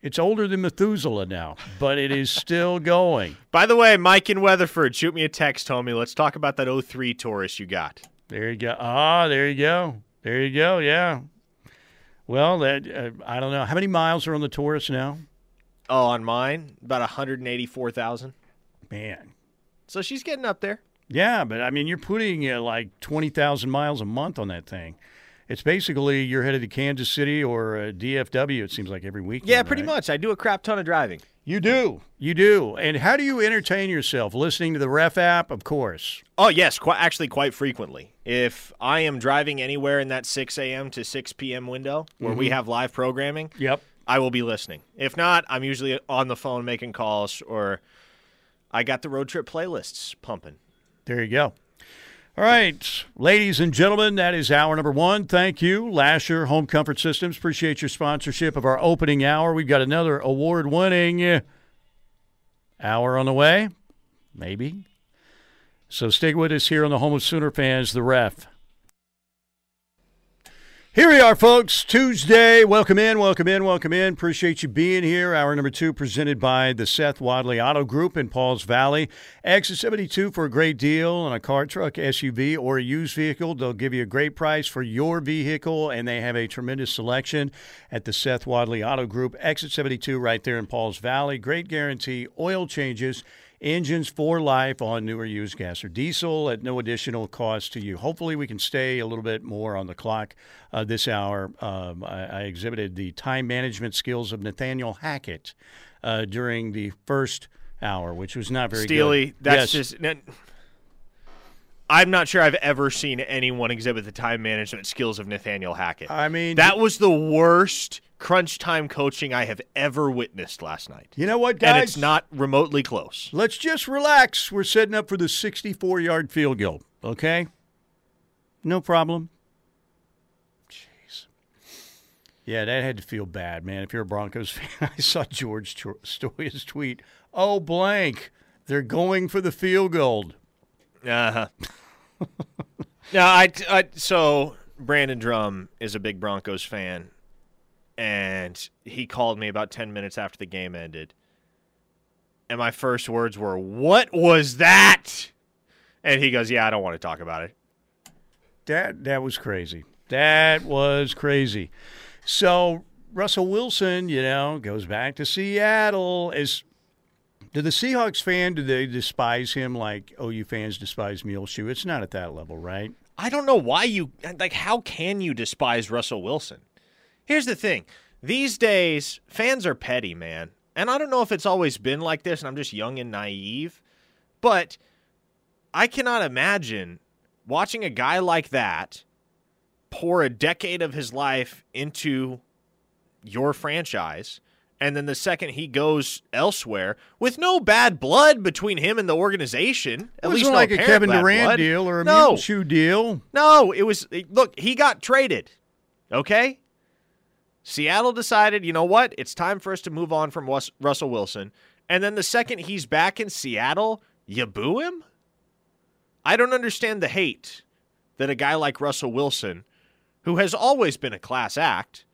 it's older than Methuselah now, but it is still going. By the way, Mike in Weatherford, shoot me a text, homie. Let's talk about that 03 Taurus you got. There you go. Ah, there you go. There you go. Yeah. Well, that uh, I don't know how many miles are on the Taurus now. Oh, on mine, about 184,000. Man. So she's getting up there. Yeah, but I mean, you're putting uh, like 20,000 miles a month on that thing it's basically you're headed to Kansas City or uh, DFW. It seems like every week. Yeah, pretty right? much. I do a crap ton of driving. You do, you do. And how do you entertain yourself? Listening to the Ref app, of course. Oh yes, quite, actually quite frequently. If I am driving anywhere in that 6 a.m. to 6 p.m. window where mm-hmm. we have live programming, yep, I will be listening. If not, I'm usually on the phone making calls or I got the road trip playlists pumping. There you go. All right, ladies and gentlemen, that is hour number one. Thank you, Lasher Home Comfort Systems. Appreciate your sponsorship of our opening hour. We've got another award winning hour on the way, maybe. So stick with us here on the Home of Sooner Fans, the ref. Here we are, folks. Tuesday. Welcome in, welcome in, welcome in. Appreciate you being here. Hour number two presented by the Seth Wadley Auto Group in Pauls Valley. Exit 72 for a great deal on a car, truck, SUV, or a used vehicle. They'll give you a great price for your vehicle, and they have a tremendous selection at the Seth Wadley Auto Group. Exit 72 right there in Pauls Valley. Great guarantee. Oil changes engines for life on newer used gas or diesel at no additional cost to you. Hopefully, we can stay a little bit more on the clock uh, this hour. Um, I, I, exhibited the time management skills of Nathaniel Hackett uh, during the first hour, which was not very Steely, good. that's yes. just. I'm not sure I've ever seen anyone exhibit the time management skills of Nathaniel Hackett. I mean, that was the worst crunch time coaching I have ever witnessed last night. You know what, guys? And it's not remotely close. Let's just relax. We're setting up for the 64 yard field goal, okay? No problem. Jeez. Yeah, that had to feel bad, man. If you're a Broncos fan, I saw George Stoia's tweet. Oh, blank. They're going for the field goal. Uh huh. no, I, I so Brandon Drum is a big Broncos fan, and he called me about ten minutes after the game ended, and my first words were, "What was that?" And he goes, "Yeah, I don't want to talk about it." That that was crazy. That was crazy. So Russell Wilson, you know, goes back to Seattle. Is do the Seahawks fan do they despise him like oh, OU fans despise Muleshoe? It's not at that level, right? I don't know why you like. How can you despise Russell Wilson? Here's the thing: these days, fans are petty, man. And I don't know if it's always been like this, and I'm just young and naive, but I cannot imagine watching a guy like that pour a decade of his life into your franchise and then the second he goes elsewhere with no bad blood between him and the organization. At it least no like a Kevin Durant blood. deal or a no. Muleshoe deal. No, it was look, he got traded. Okay? Seattle decided, you know what? It's time for us to move on from Russell Wilson. And then the second he's back in Seattle, you boo him? I don't understand the hate that a guy like Russell Wilson, who has always been a class act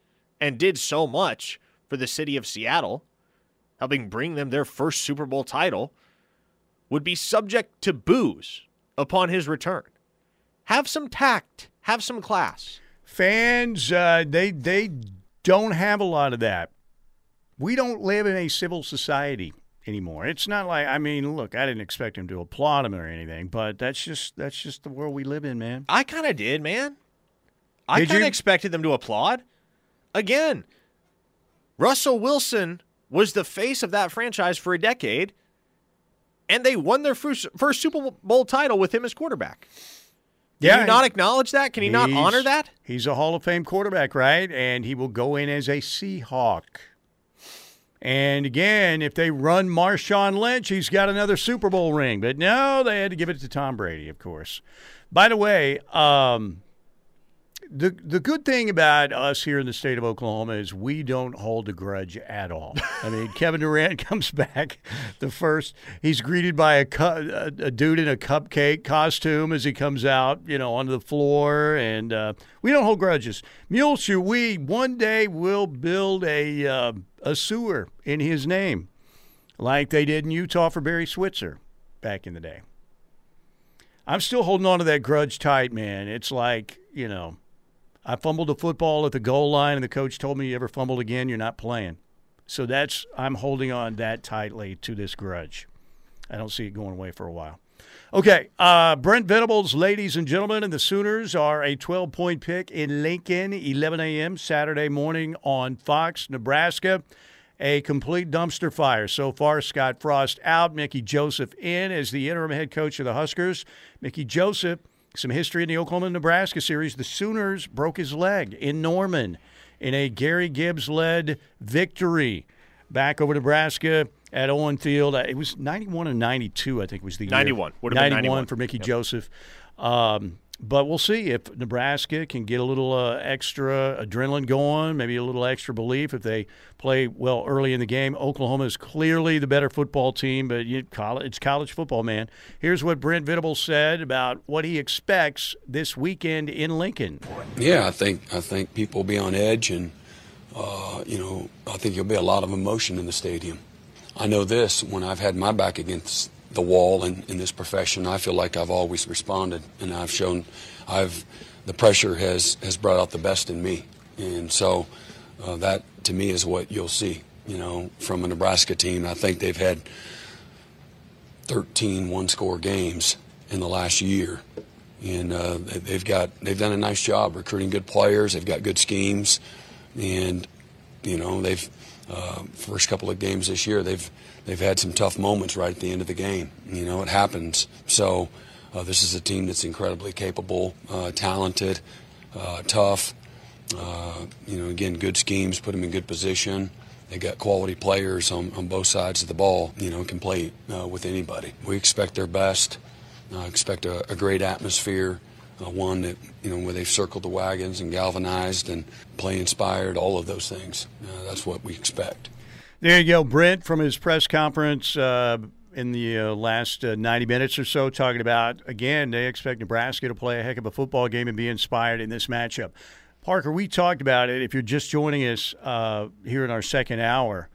and did so much for the city of Seattle, helping bring them their first Super Bowl title, would be subject to boos upon his return. Have some tact, have some class. fans uh, they they don't have a lot of that. We don't live in a civil society anymore. It's not like I mean, look, I didn't expect him to applaud him or anything, but that's just that's just the world we live in, man. I kind of did, man. I kind of expected them to applaud. Again, Russell Wilson was the face of that franchise for a decade, and they won their first, first Super Bowl title with him as quarterback. Can yeah, you not acknowledge that? Can he not honor that? He's a Hall of Fame quarterback, right? And he will go in as a Seahawk. And again, if they run Marshawn Lynch, he's got another Super Bowl ring. But no, they had to give it to Tom Brady, of course. By the way, um, the the good thing about us here in the state of Oklahoma is we don't hold a grudge at all. I mean, Kevin Durant comes back the first. He's greeted by a, cu- a, dude in a cupcake costume as he comes out, you know, onto the floor, and uh, we don't hold grudges. Muleshoe, we one day will build a uh, a sewer in his name, like they did in Utah for Barry Switzer back in the day. I'm still holding on to that grudge tight, man. It's like you know I fumbled a football at the goal line, and the coach told me, "You ever fumbled again, you're not playing." So that's I'm holding on that tightly to this grudge. I don't see it going away for a while. Okay, uh, Brent Venables, ladies and gentlemen, and the Sooners are a 12 point pick in Lincoln, 11 a.m. Saturday morning on Fox, Nebraska. A complete dumpster fire. So far, Scott Frost out, Mickey Joseph in as the interim head coach of the Huskers. Mickey Joseph some history in the Oklahoma Nebraska series. The Sooners broke his leg in Norman in a Gary Gibbs led victory back over Nebraska at Owen Field. It was 91 and 92, I think was the 91. Year. 91, 91 for Mickey yep. Joseph. Um, but we'll see if Nebraska can get a little uh, extra adrenaline going, maybe a little extra belief if they play well early in the game. Oklahoma is clearly the better football team, but you, it's college football, man. Here's what Brent Venables said about what he expects this weekend in Lincoln. Yeah, I think I think people will be on edge, and uh, you know, I think there'll be a lot of emotion in the stadium. I know this when I've had my back against the wall in, in this profession. I feel like I've always responded, and I've shown, I've, the pressure has has brought out the best in me, and so uh, that to me is what you'll see. You know, from a Nebraska team, I think they've had 13 one-score games in the last year, and uh, they've got they've done a nice job recruiting good players. They've got good schemes, and you know they've uh, first couple of games this year they've they've had some tough moments right at the end of the game. You know, it happens. So uh, this is a team that's incredibly capable, uh, talented, uh, tough. Uh, you know, again, good schemes, put them in good position. They got quality players on, on both sides of the ball. You know, can play uh, with anybody. We expect their best. expect a, a, great atmosphere. Uh, one that you know where they've circled the wagons and galvanized and play inspired, all of those things. Uh, that's what we expect. There you go, Brent, from his press conference uh, in the uh, last uh, 90 minutes or so, talking about, again, they expect Nebraska to play a heck of a football game and be inspired in this matchup. Parker, we talked about it. If you're just joining us uh, here in our second hour,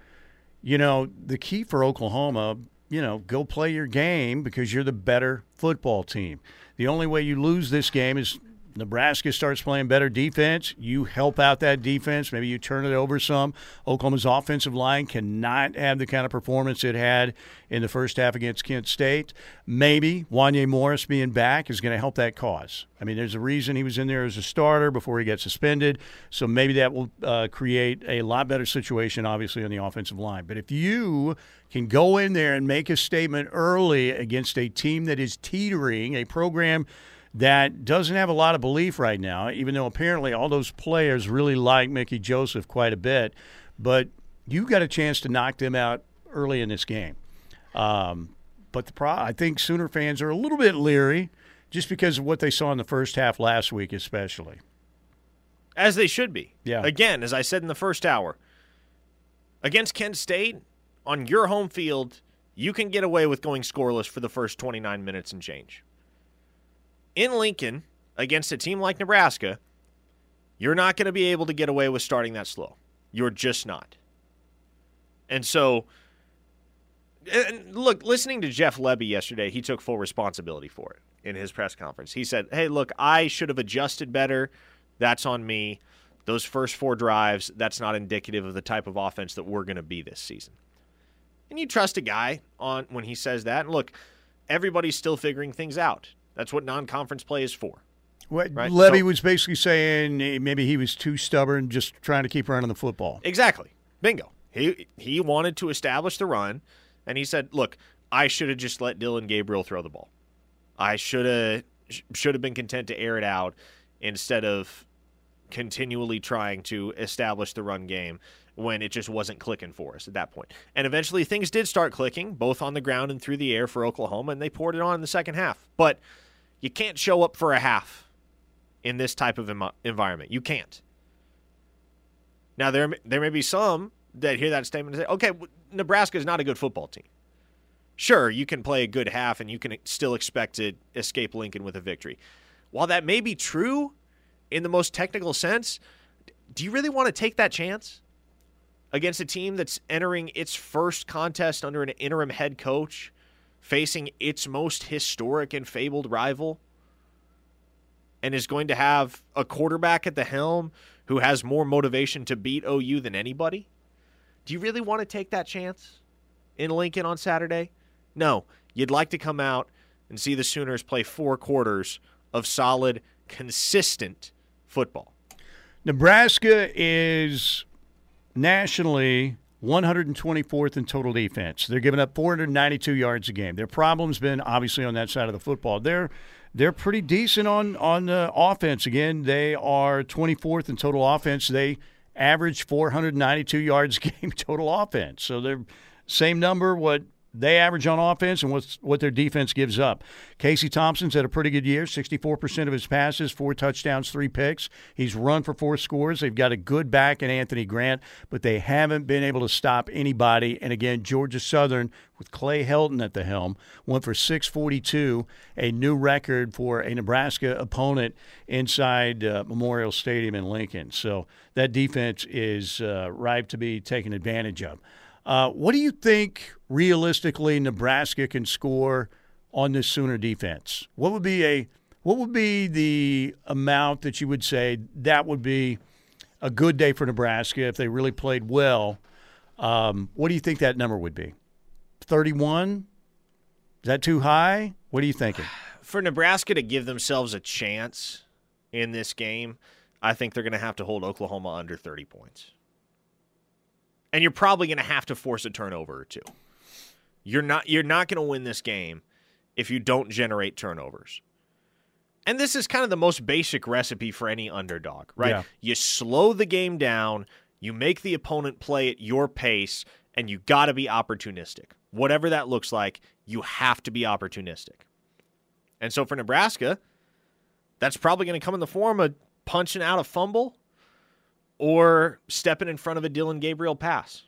you know, the key for Oklahoma, you know, go play your game because you're the better football team. The only way you lose this game is Nebraska starts playing better defense, you help out that defense. Maybe you turn it over some. Oklahoma's offensive line cannot have the kind of performance it had in the first half against Kent State. Maybe Wanya Morris being back is going to help that cause. I mean, there's a reason he was in there as a starter before he got suspended. So maybe that will uh, create a lot better situation, obviously, on the offensive line. But if you can go in there and make a statement early against a team that is teetering, a program – that doesn't have a lot of belief right now, even though apparently all those players really like Mickey Joseph quite a bit. But you got a chance to knock them out early in this game. Um, but the pro- I think Sooner fans are a little bit leery just because of what they saw in the first half last week, especially. As they should be. Yeah. Again, as I said in the first hour, against Kent State on your home field, you can get away with going scoreless for the first 29 minutes and change in Lincoln against a team like Nebraska, you're not going to be able to get away with starting that slow. You're just not. And so, and look, listening to Jeff Lebby yesterday, he took full responsibility for it in his press conference. He said, Hey, look, I should have adjusted better That's on me. Those first four drives, that's not indicative of the type of offense that we're going to be this season. And you trust a guy on when he says that. And look, everybody's still figuring things out. That's what non-conference play is for. What right? Lebby so, was basically saying eh, maybe he was too stubborn, just trying to keep running the football. Exactly. Bingo. He he wanted to establish the run, and he said, "Look, I should have just let Dillon Gabriel throw the ball. I should have should have been content to air it out instead of continually trying to establish the run game when it just wasn't clicking for us at that point. And eventually things did start clicking, both on the ground and through the air for Oklahoma, and they poured it on in the second half. But you can't show up for a half in this type of environment. You can't. Now there there may be some that hear that statement and say, "Okay, Nebraska is not a good football team." Sure, you can play a good half and you can still expect to escape Lincoln with a victory. While that may be true in the most technical sense, do you really want to take that chance against a team that's entering its first contest under an interim head coach, facing its most historic and fabled rival, and is going to have a quarterback at the helm who has more motivation to beat OU than anybody? Do you really want to take that chance in Lincoln on Saturday? No, you'd like to come out and see the Sooners play four quarters of solid, consistent football. Nebraska is nationally 124th in total defense. They're giving up 492 yards a game. Their problem's been obviously on that side of the football. They're they're pretty decent on on the offense. Again, they are 24th in total offense. They average 492 yards a game total offense. So they're same number what they average on offense and what's, what their defense gives up. Casey Thompson's had a pretty good year 64% of his passes, four touchdowns, three picks. He's run for four scores. They've got a good back in Anthony Grant, but they haven't been able to stop anybody. And again, Georgia Southern, with Clay Helton at the helm, went for 642, a new record for a Nebraska opponent inside uh, Memorial Stadium in Lincoln. So that defense is uh, ripe to be taken advantage of. Uh, what do you think realistically Nebraska can score on this Sooner defense? What would be a what would be the amount that you would say that would be a good day for Nebraska if they really played well? Um, what do you think that number would be? Thirty-one? Is that too high? What are you thinking? For Nebraska to give themselves a chance in this game, I think they're going to have to hold Oklahoma under 30 points and you're probably going to have to force a turnover or two. You're not you're not going to win this game if you don't generate turnovers. And this is kind of the most basic recipe for any underdog, right? Yeah. You slow the game down, you make the opponent play at your pace, and you got to be opportunistic. Whatever that looks like, you have to be opportunistic. And so for Nebraska, that's probably going to come in the form of punching out a fumble or stepping in front of a Dillon Gabriel pass.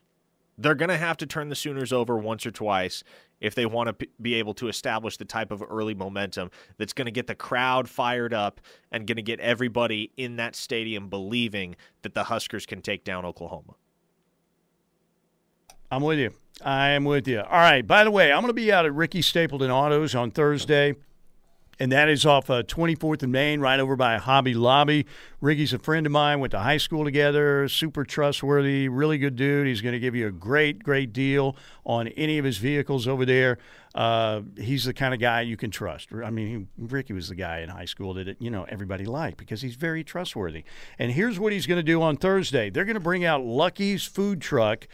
They're going to have to turn the Sooners over once or twice if they want to p- be able to establish the type of early momentum that's going to get the crowd fired up and going to get everybody in that stadium believing that the Huskers can take down Oklahoma. I'm with you. I am with you. All right. By the way, I'm going to be out at Ricky Stapleton Autos on Thursday and that is off uh, 24th and Main, right over by Hobby Lobby. Ricky's a friend of mine, went to high school together, super trustworthy, really good dude. He's going to give you a great, great deal on any of his vehicles over there. Uh, he's the kind of guy you can trust. I mean, he, Ricky was the guy in high school that you know everybody liked because he's very trustworthy. And here's what he's going to do on Thursday: they're going to bring out Lucky's food truck.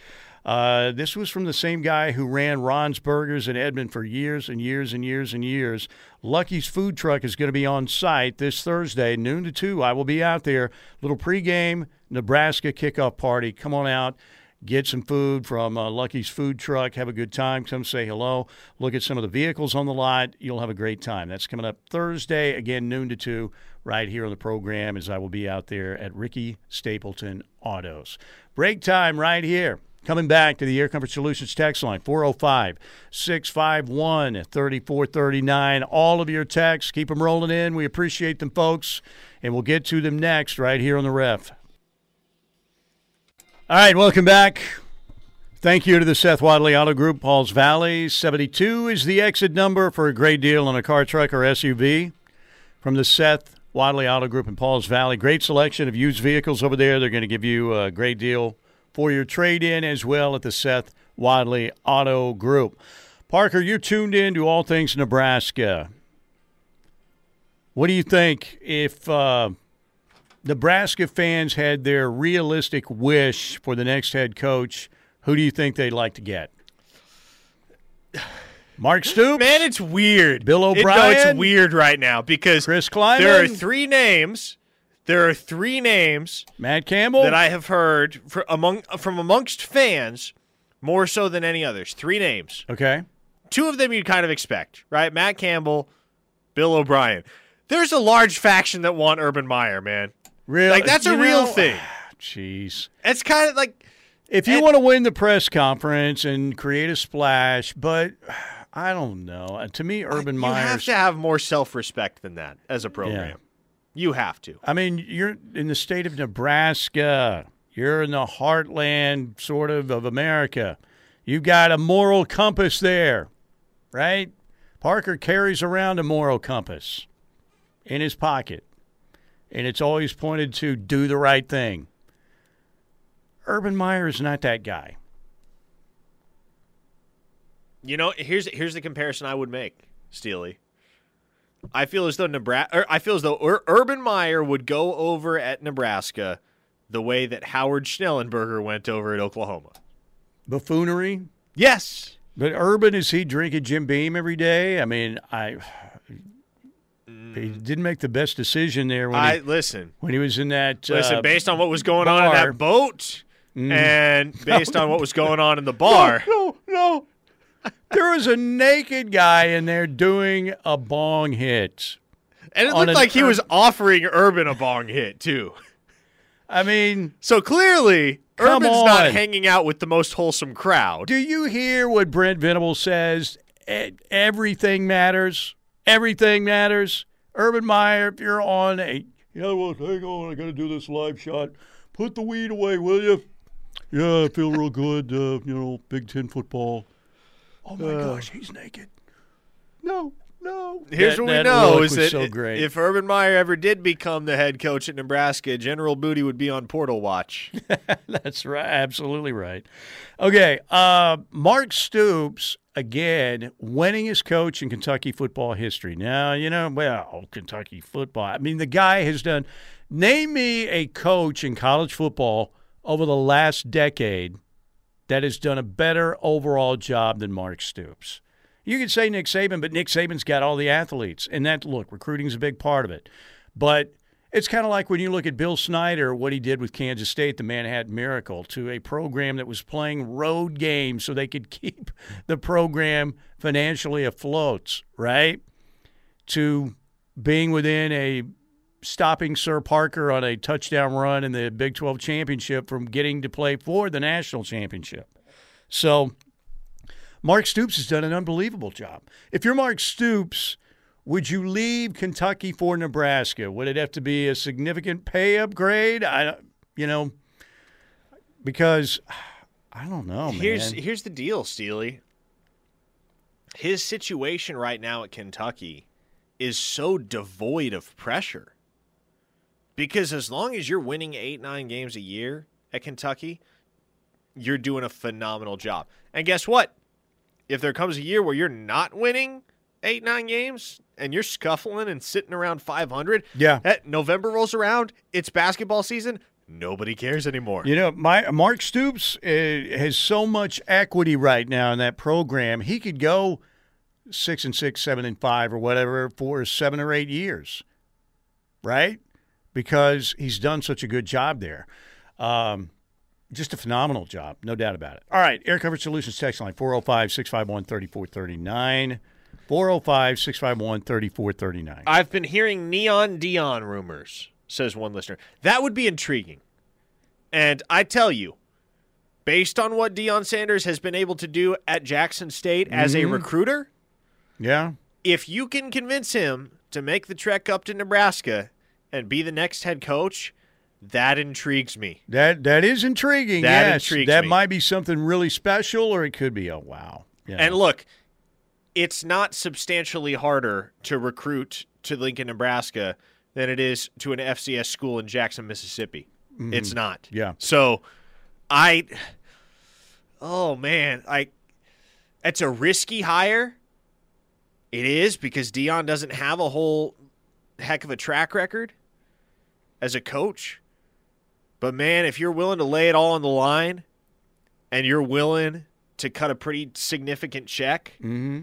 Uh, this was from the same guy who ran Ron's Burgers in Edmond for years and years and years and years. Lucky's food truck is going to be on site this Thursday, noon to 2. I will be out there. Little pregame Nebraska kickoff party. Come on out. Get some food from uh, Lucky's food truck. Have a good time. Come say hello. Look at some of the vehicles on the lot. You'll have a great time. That's coming up Thursday, again, noon to 2, right here on the program, as I will be out there at Ricky Stapleton Autos. Break time right here. Coming back to the Air Comfort Solutions text line, 405 651 3439. All of your texts, keep them rolling in. We appreciate them, folks, and we'll get to them next right here on the ref. All right, welcome back. Thank you to the Seth Wadley Auto Group, Pauls Valley. 72 is the exit number for a great deal on a car, truck, or SUV. From the Seth Wadley Auto Group in Pauls Valley. Great selection of used vehicles over there. They're going to give you a great deal for your trade in as well at the Seth Wadley Auto Group. Parker, you're tuned in to all things Nebraska. What do you think if uh, Nebraska fans had their realistic wish for the next head coach? Who do you think they'd like to get? Mark Stoops? Man, it's weird. Bill O'Brien? It, no, it's weird right now because Chris Klieman? there are three names. There are three names. Matt Campbell? That I have heard among from amongst fans more so than any others. Three names. Okay. Two of them you'd kind of expect, right? Matt Campbell, Bill O'Brien. There's a large faction that want Urban Meyer, man. Really? Like that's a real know, thing. Jeez. It's kind of like if you and, want to win the press conference and create a splash, but I don't know. To me, Urban Meyer. You have to have more self-respect than that as a program. Yeah. You have to. I mean, you're in the state of Nebraska. You're in the heartland, sort of, of America. You've got a moral compass there, right? Parker carries around a moral compass in his pocket, and it's always pointed to do the right thing. Urban Meyer is not that guy. You know, here's here's the comparison I would make, Steely. I feel as though Nebraska, I feel as though Ur- Urban Meyer would go over at Nebraska the way that Howard Schnellenberger went over at Oklahoma. Buffoonery. Yes, but Urban is he drinking Jim Beam every day? I mean, I he didn't make the best decision there when I he, listen when he was in that. Listen, uh, based on what was going bar. on in that boat, mm. and based on what was going on in the bar. No, no. There was a naked guy in there doing a bong hit, and it looked like he was offering Urban a bong hit too. I mean, so clearly Come Urban's on. not hanging out with the most wholesome crowd. Do you hear what Brent Venable says? Everything matters. Everything matters. Urban Meyer, if you're on a, yeah, well, hang on, I got to do this live shot. Put the weed away, will you? Yeah, I feel real good. Uh, you know, Big Ten football. Oh my Uh, gosh, he's naked. No, no. Here's That- what we know is that so i- great. if Urban Meyer ever did become the head coach at Nebraska, General Booty would be on portal watch. That's right. Absolutely right. Okay. Uh, Mark Stoops, again, winningest coach in Kentucky football history. Now, you know, well, Kentucky football. I mean, the guy has done. Name me a coach in college football over the last decade that has done a better overall job than Mark Stoops. You could say Nick Saban, but Nick Saban's got all the athletes. And that, look, recruiting's a big part of it. But it's kind of like when you look at Bill Snyder, what he did with Kansas State, the Manhattan Miracle, to a program that was playing road games so they could keep the program financially afloat, right? To being within a stopping Sirr Parker on a touchdown run in the Big 12 championship from getting to play for the national championship. So Mark Stoops has done an unbelievable job. If you're Mark Stoops, would you leave Kentucky for Nebraska? Would it have to be a significant pay upgrade? I, you know, because I don't know, here's here's the deal, Steely. His situation right now at Kentucky is so devoid of pressure. Because as long as you're winning eight, nine games a year at Kentucky, you're doing a phenomenal job. And guess what? If there comes a year where you're not winning eight, nine games and you're scuffling and sitting around 500, Yeah. that November rolls around, it's basketball season, nobody cares anymore. You know, my Mark Stoops uh, has so much equity right now in that program. He could go six and six, seven and five, or whatever for seven or eight years, right? Because he's done such a good job there. Um, just a phenomenal job, no doubt about it. All right, Air Comfort Solutions text line 405 651 3439. 405 651 3439. I've been hearing Neon Deion rumors, says one listener. That would be intriguing. And I tell you, based on what Deion Sanders has been able to do at Jackson State as a Mhm. recruiter, Yeah. if you can convince him to make the trek up to Nebraska and be the next head coach, that intrigues me. That that is intriguing. That yes, intrigues that me. might be something really special, or it could be oh wow. Yeah. And look, it's not substantially harder to recruit to Lincoln, Nebraska than it is to an FCS school in Jackson, Mississippi. Mm-hmm. It's not. Yeah. So I Oh man, like it's a risky hire. It is because Deion doesn't have a whole heck of a track record as a coach. But man, if you're willing to lay it all on the line and you're willing to cut a pretty significant check mm-hmm.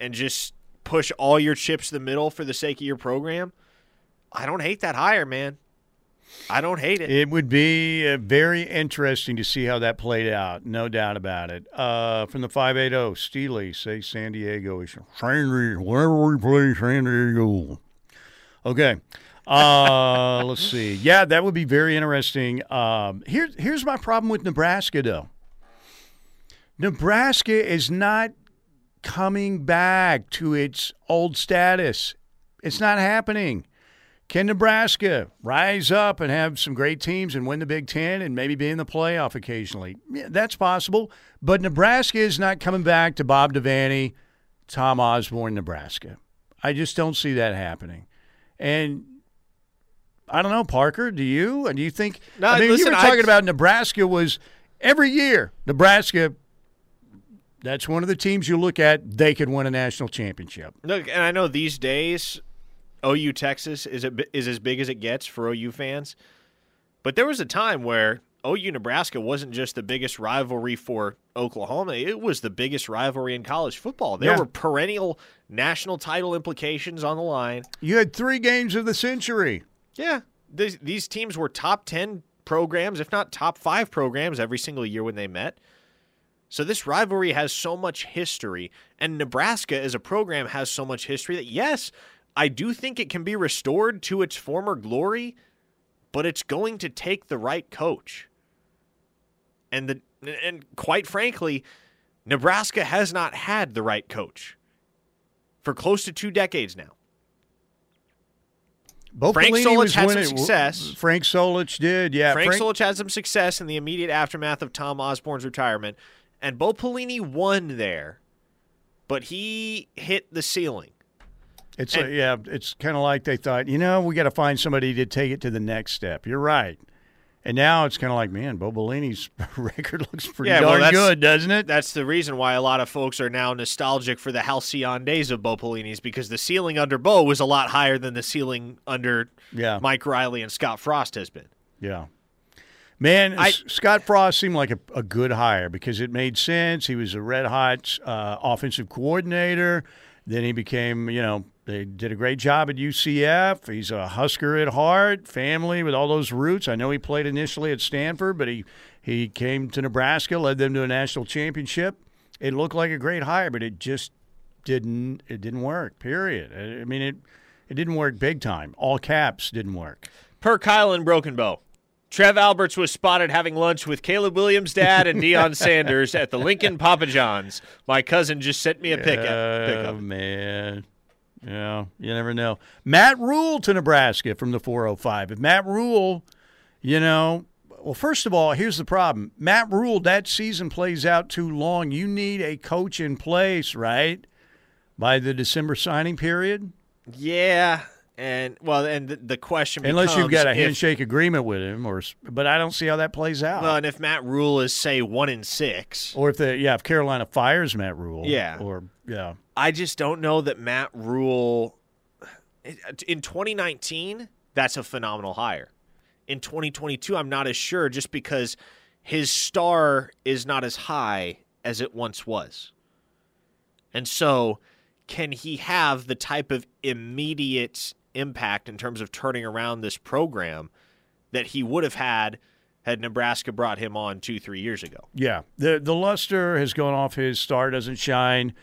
and just push all your chips to the middle for the sake of your program, I don't hate that hire, man. I don't hate it. It would be uh, very interesting to see how that played out. No doubt about it. Uh, from the 580, Steely, say San Diego. San Diego. Wherever we play San Diego. Okay. Uh, let's see. Yeah, that would be very interesting. Um, here, here's my problem with Nebraska, though. Nebraska is not coming back to its old status. It's not happening. Can Nebraska rise up and have some great teams and win the Big Ten and maybe be in the playoff occasionally? Yeah, that's possible. But Nebraska is not coming back to Bob Devaney, Tom Osborne, Nebraska. I just don't see that happening. And I don't know, Parker. Do you? Do you think? No, I mean, listen, you were talking I, about Nebraska was every year. Nebraska. That's one of the teams you look at. They could win a national championship. Look, and I know these days OU Texas is it is as big as it gets for OU fans. But there was a time where OU Nebraska wasn't just the biggest rivalry for Oklahoma, it was the biggest rivalry in college football. There yeah. were perennial national title implications on the line. You had 3 games of the century. Yeah. These, these teams were top 10 programs, if not top 5 programs every single year when they met. So this rivalry has so much history, and Nebraska as a program has so much history that yes, I do think it can be restored to its former glory, but it's going to take the right coach. And the and quite frankly, Nebraska has not had the right coach for close to two decades now. Bo Frank Pelini Solich had winning. some success. Frank Solich did, yeah. Frank, Frank Solich had some success in the immediate aftermath of Tom Osborne's retirement, and Bo Pelini won there, but he hit the ceiling. It's and, a, yeah, it's kind of like they thought, you know, we got to find somebody to take it to the next step. You're right. And now it's kind of like, man, Bo Pelini's record looks pretty yeah, darn well, good, doesn't it? That's the reason why a lot of folks are now nostalgic for the halcyon days of Bo Pelini's because the ceiling under Bo was a lot higher than the ceiling under yeah. Mike Riley and Scott Frost has been. Yeah. Man, I, Scott Frost seemed like a, a, good hire because it made sense. He was a red hot uh, offensive coordinator. Then he became, you know, they did a great job at UCF. He's a Husker at heart, family with all those roots. I know he played initially at Stanford, but he, he came to Nebraska, led them to a national championship. It looked like a great hire, but it just didn't it didn't work. Period. I mean it it didn't work big time. All caps didn't work. Per Kyle and Broken Bow. Trev Alberts was spotted having lunch with Caleb Williams' dad and Deion Sanders at the Lincoln Papa John's. My cousin just sent me a pic. Oh, man. Yeah, you never know. Matt Rhule to Nebraska from the 405. If Matt Rhule, you know, well, first of all, here's the problem. Matt Rhule, that season plays out too long. You need a coach in place, right? By the December signing period? Yeah, and well, and the, the question unless you've got a handshake if, agreement with him, or but I don't see how that plays out. Well, and if Matt Rhule is say one in six, or if the yeah, if Carolina fires Matt Rhule, yeah, or yeah, I just don't know that Matt Rhule uh, in 2019 that's a phenomenal hire. In 2022, I'm not as sure just because his star is not as high as it once was, and so can he have the type of immediate impact in terms of turning around this program that he would have had had Nebraska brought him on two, three years ago. Yeah, the the luster has gone off. His star doesn't shine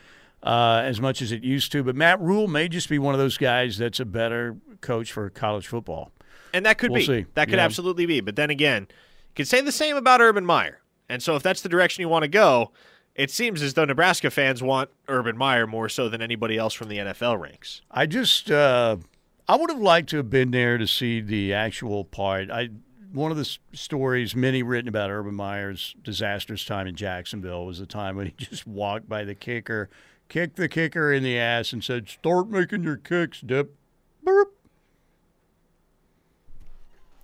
uh, as much as it used to. But Matt Rhule may just be one of those guys that's a better coach for college football. And that could we'll be. See. That could yeah. absolutely be. But then again, you could say the same about Urban Meyer. And so if that's the direction you want to go, it seems as though Nebraska fans want Urban Meyer more so than anybody else from the NFL ranks. I just uh, I would have liked to have been there to see the actual part. I one of the stories many written about Urban Meyer's disastrous time in Jacksonville was the time when he just walked by the kicker, kicked the kicker in the ass, and said, "Start making your kicks, Dip." Burp.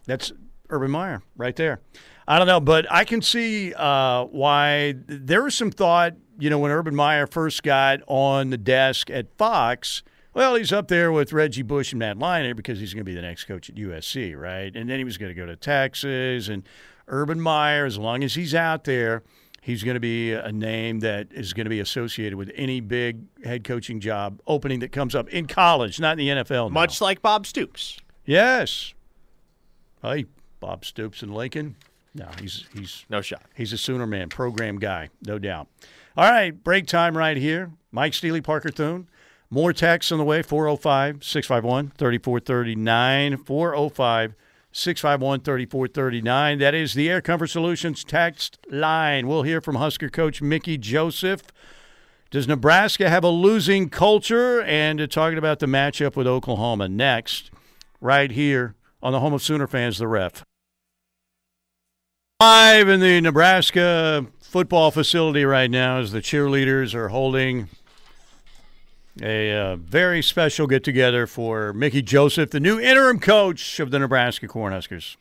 That's Urban Meyer right there. I don't know, but I can see uh, why there was some thought. You know, when Urban Meyer first got on the desk at Fox, well, he's up there with Reggie Bush and Matt Leinart because he's going to be the next coach at USC, right? And then he was going to go to Texas. And Urban Meyer, as long as he's out there, he's going to be a name that is going to be associated with any big head coaching job opening that comes up in college, not in the NFL. Now. Much like Bob Stoops. Yes. Hey, Bob Stoops and Lincoln. No, he's he's no shot. He's a Sooner man, program guy, no doubt. All right, break time right here. Mike Steely, Parker Thune. More texts on the way 405 651 3439. 405 651 3439. That is the Air Comfort Solutions text line. We'll hear from Husker coach Mickey Joseph. Does Nebraska have a losing culture? And uh, talking about the matchup with Oklahoma next, right here on the home of Sooner fans, the ref. Live in the Nebraska football facility right now as the cheerleaders are holding a uh, very special get together for Mickey Joseph, the new interim coach of the Nebraska Cornhuskers.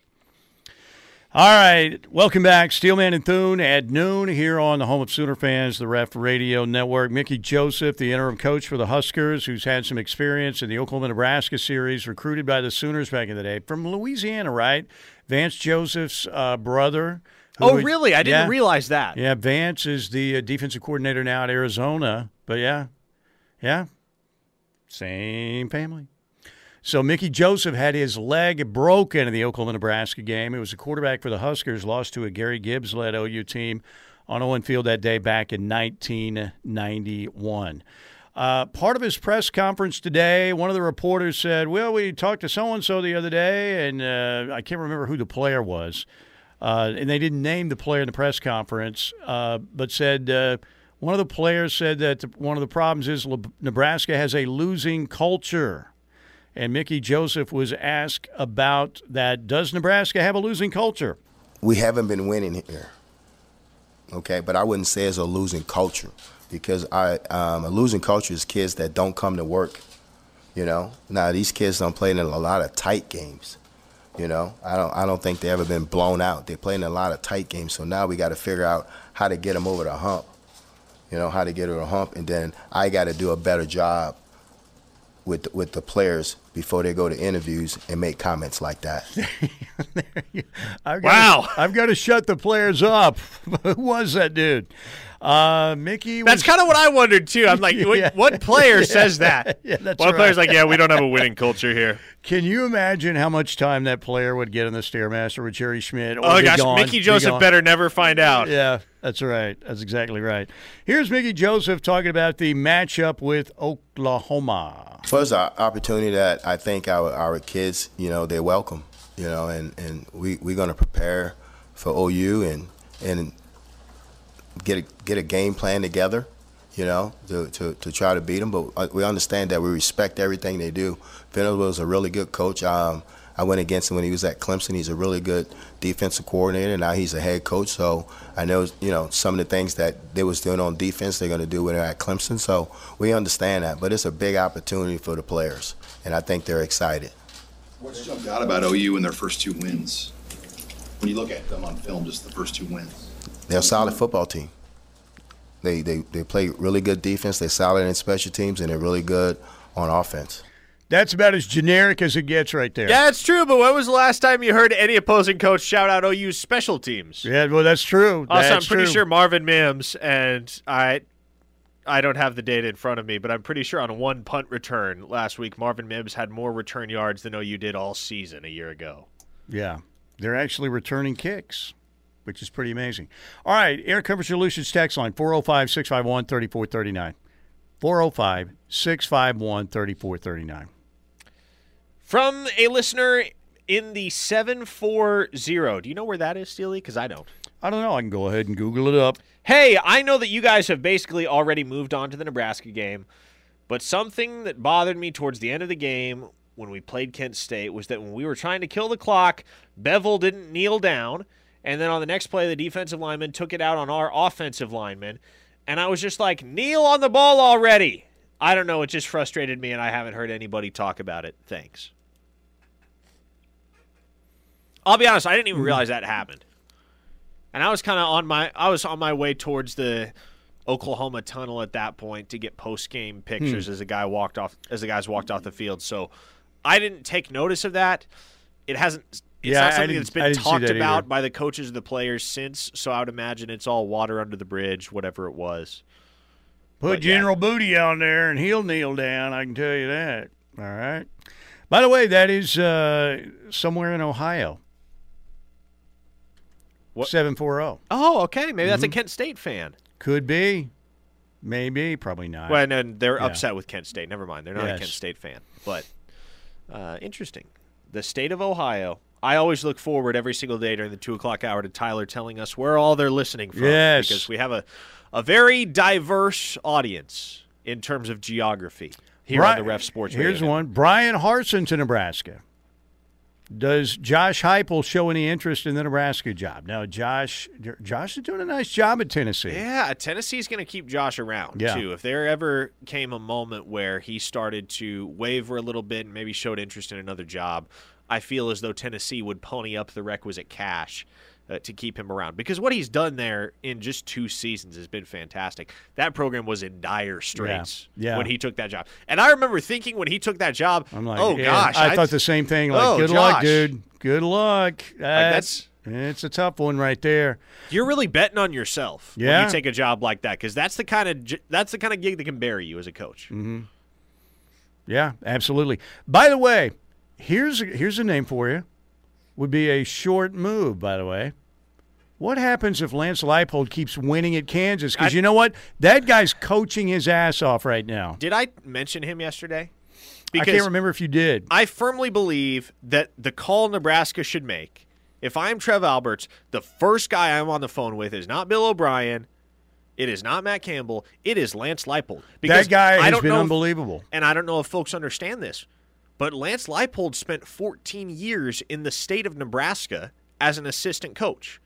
All right, welcome back, Steelman and Thune at noon here on the home of Sooner fans, the Ref Radio Network. Mickey Joseph, the interim coach for the Huskers, who's had some experience in the Oklahoma Nebraska series, recruited by the Sooners back in the day from Louisiana, right? Vance Joseph's uh, brother. Oh, really? I didn't yeah, realize that. Yeah, Vance is the uh, defensive coordinator now at Arizona. But yeah, yeah, same family. So Mickey Joseph had his leg broken in the Oklahoma Nebraska game. It was a quarterback for the Huskers, lost to a Gary Gibbs led OU team on Owen Field that day back in 1991. Uh, part of his press conference today, one of the reporters said, Well, we talked to so and so the other day, and uh, I can't remember who the player was. Uh, and they didn't name the player in the press conference, uh, but said, uh, one of the players said that one of the problems is Nebraska has a losing culture. And Mickey Joseph was asked about that. Does Nebraska have a losing culture? We haven't been winning here. Okay, but I wouldn't say it's a losing culture because I um, a losing culture is kids that don't come to work. You know, now these kids don't play in a lot of tight games. You know, I don't I don't think they ever been blown out. They play in a lot of tight games. So now we got to figure out how to get them over the hump you know, how to get over a hump, and then I got to do a better job with the, with the players before they go to interviews and make comments like that. I've wow! To, I've got to shut the players up. Who was that dude? Uh, Mickey. Was, that's kind of what I wondered too. I'm like, yeah, what, player yeah, says that? Yeah, that's One right. player's like, yeah, we don't have a winning culture here. Can you imagine how much time that player would get in the stairmaster with Jerry Schmidt? oh gosh, gone, Mickey Joseph better never find out. Yeah, that's right. That's exactly right. Here's Mickey Joseph talking about the matchup with Oklahoma. First, an opportunity that I think our our kids, you know, they welcome. You know, and and we we're going to prepare for OU and and get a, get a game plan together, you know, to, to, to try to beat them. But uh, we understand that we respect everything they do. Venable is a really good coach. Um, I went against him when he was at Clemson. He's a really good defensive coordinator. And now he's a head coach, so I know you know some of the things that they was doing on defense they're going to do when they're at Clemson. So we understand that, but it's a big opportunity for the players, and I think they're excited. What's jumped out about OU in their first two wins? When you look at them on film, just the first two wins. They're a solid football team. They, they, they play really good defense. They're solid in special teams, and they're really good on offense. That's about as generic as it gets right there. Yeah, that's true. But when was the last time you heard any opposing coach shout out oh, OU's special teams? Yeah, well, that's true. Also, that's I'm pretty true. sure Marvin Mims and I, I don't have the data in front of me, but I'm pretty sure on one punt return last week, Marvin Mims had more return yards than OU did all season a year ago. Yeah, they're actually returning kicks which is pretty amazing. All right, Air Comfort Solutions text line 405 651 3439. 405 651 3439. From a listener in the 740. Do you know where that is, Steely? Because I don't. I don't know. I can go ahead and Google it up. Hey, I know that you guys have basically already moved on to the Nebraska game, but something that bothered me towards the end of the game when we played Kent State was that when we were trying to kill the clock, Beville didn't kneel down and then on the next play, the defensive lineman took it out on our offensive lineman. And I was just like, kneel on the ball already. I don't know. It just frustrated me, and I haven't heard anybody talk about it. Thanks. I'll be honest, I didn't even mm-hmm. realize that happened. And I was kind of on my I was on my way towards the Oklahoma tunnel at that point to get post game pictures hmm. as a guy walked off as the guys walked off the field. So I didn't take notice of that. It hasn't it's yeah, not something that's been talked that about either. by the coaches and the players since, so I would imagine it's all water under the bridge, whatever it was. Put but, General yeah. Booty on there and he'll kneel down, I can tell you that. All right. By the way, that is uh, somewhere in Ohio. What? 740. Oh, okay. Maybe that's mm-hmm. a Kent State fan. Could be. Maybe. Probably not. Well, no, they're yeah. upset with Kent State. Never mind. They're not yes. a Kent State fan. But uh, interesting. The state of Ohio. I always look forward every single day during the 2 o'clock hour to Tyler telling us where all they're listening from. Yes. Because we have a, a very diverse audience in terms of geography here Brian, on the Ref Sports. Here's one: Bryan Harsin to Nebraska. Does Josh Heupel show any interest in the Nebraska job? Now, Josh, Josh is doing a nice job at Tennessee. Yeah, Tennessee's going to keep Josh around yeah. too. If there ever came a moment where he started to waver a little bit and maybe showed interest in another job, I feel as though Tennessee would pony up the requisite cash uh, to keep him around because what he's done there in just two seasons has been fantastic. That program was in dire straits yeah. Yeah. when he took that job, and I remember thinking when he took that job, I'm like, oh yeah, gosh, I, I thought the same thing. Like, oh, good luck, dude. Good luck. That's, like that's it's a tough one right there. You're really betting on yourself yeah. when you take a job like that because that's the kind of that's the kind of gig that can bury you as a coach. Mm-hmm. Yeah, absolutely. By the way, here's a, here's a name for you. Would be a short move, by the way. What happens if Lance Leipold keeps winning at Kansas? Because you know what? That guy's coaching his ass off right now. Did I mention him yesterday? Because I can't remember if you did. I firmly believe that the call Nebraska should make, if I'm Trev Alberts, the first guy I'm on the phone with is not Bill O'Brien. It is not Matt Campbell. It is Lance Leipold. Because that guy has been unbelievable. If, and I don't know if folks understand this, but Lance Leipold spent 14 years in the state of Nebraska as an assistant coach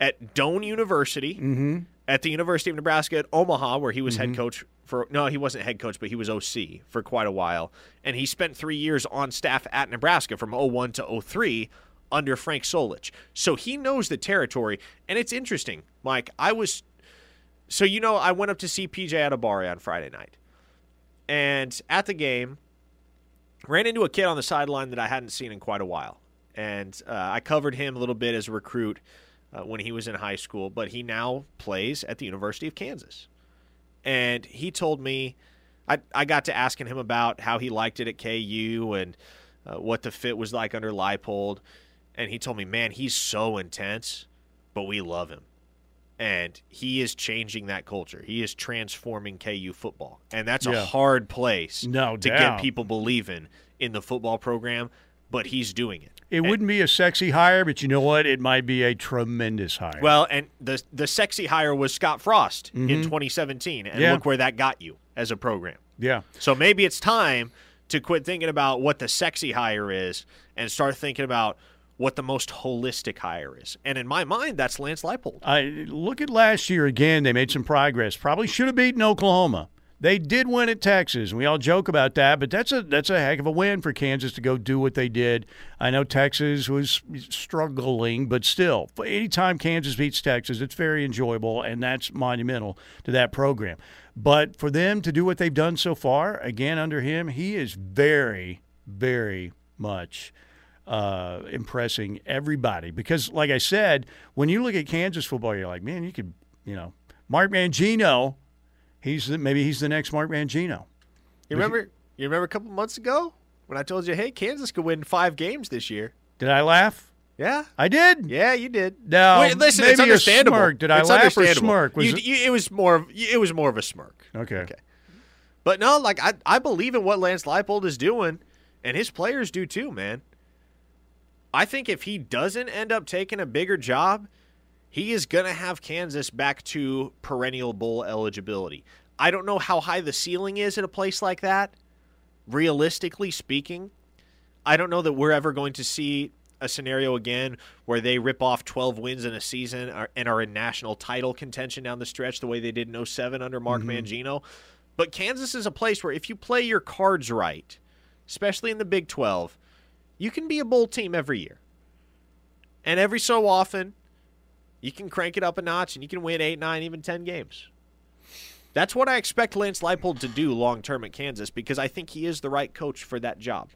at Doane University, mm-hmm. at the University of Nebraska at Omaha, where he was mm-hmm. head coach for. No, he wasn't head coach, but he was OC for quite a while, and he spent three years on staff at Nebraska from 01 to 03 under Frank Solich. So he knows the territory, and it's interesting, Mike. I was, so you know, I went up to see PJ Adebawore on Friday night, and at the game, ran into a kid on the sideline that I hadn't seen in quite a while, and uh, I covered him a little bit as a recruit uh, when he was in high school, but he now plays at the University of Kansas. And he told me, I, I got to asking him about how he liked it at KU and uh, what the fit was like under Leipold. And he told me, man, he's so intense, but we love him. And he is changing that culture. He is transforming KU football. And that's yeah. a hard place no to doubt. get people believing in the football program, but he's doing it. It and, wouldn't be a sexy hire, but you know what? It might be a tremendous hire. Well, and the the sexy hire was Scott Frost mm-hmm. in 2017, and yeah. look where that got you as a program. Yeah. So maybe it's time to quit thinking about what the sexy hire is and start thinking about what the most holistic hire is. And in my mind, that's Lance Leipold. I look at last year again. They made some progress. Probably should have beaten Oklahoma. They did win at Texas, and we all joke about that, but that's a that's a heck of a win for Kansas to go do what they did. I know Texas was struggling, but still, anytime Kansas beats Texas, it's very enjoyable, and that's monumental to that program. But for them to do what they've done so far, again under him, he is very, very much uh, impressing everybody. Because, like I said, when you look at Kansas football, you're like, man, you could, you know, Mark Mangino he's the, maybe he's the next Mark Mangino. You remember? You remember a couple months ago when I told you, "Hey, Kansas could win five games this year." Did I laugh? Yeah, I did. Yeah, you did. No, Wait, listen, maybe it's understandable. Smirk. Did I it's laugh or smirk? Was you, it? You, it was more. Of, it was more of a smirk. Okay. Okay. But no, like I, I believe in what Lance Leipold is doing, and his players do too, man. I think if he doesn't end up taking a bigger job, he is going to have Kansas back to perennial bowl eligibility. I don't know how high the ceiling is at a place like that, realistically speaking. I don't know that we're ever going to see a scenario again where they rip off 12 wins in a season and are in national title contention down the stretch the way they did in 07 under Mark mm-hmm. Mangino. But Kansas is a place where if you play your cards right, especially in the Big 12, you can be a bowl team every year. And every so often, you can crank it up a notch and you can win eight, nine, even 10 games. That's what I expect Lance Leipold to do long term at Kansas because I think he is the right coach for that job.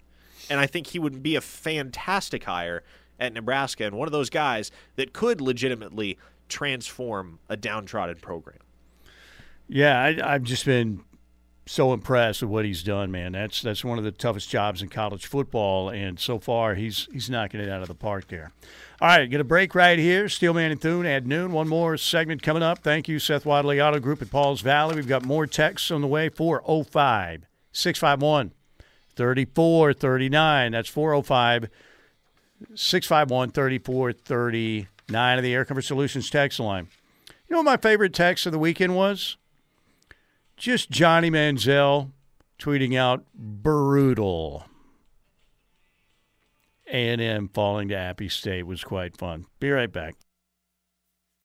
And I think he would be a fantastic hire at Nebraska and one of those guys that could legitimately transform a downtrodden program. Yeah, I, I've just been so impressed with what he's done, man. That's that's one of the toughest jobs in college football, and so far he's he's knocking it out of the park there. All right, get a break right here. Steelman and Thune at noon. One more segment coming up. Thank you, Seth Wadley Auto Group at Pauls Valley. We've got more texts on the way. 405 651 3439. That's 405 651 3439 of the Air Comfort Solutions text line. You know what my favorite text of the weekend was? Just Johnny Manziel tweeting out brutal. A&M falling to Appy State was quite fun. Be right back.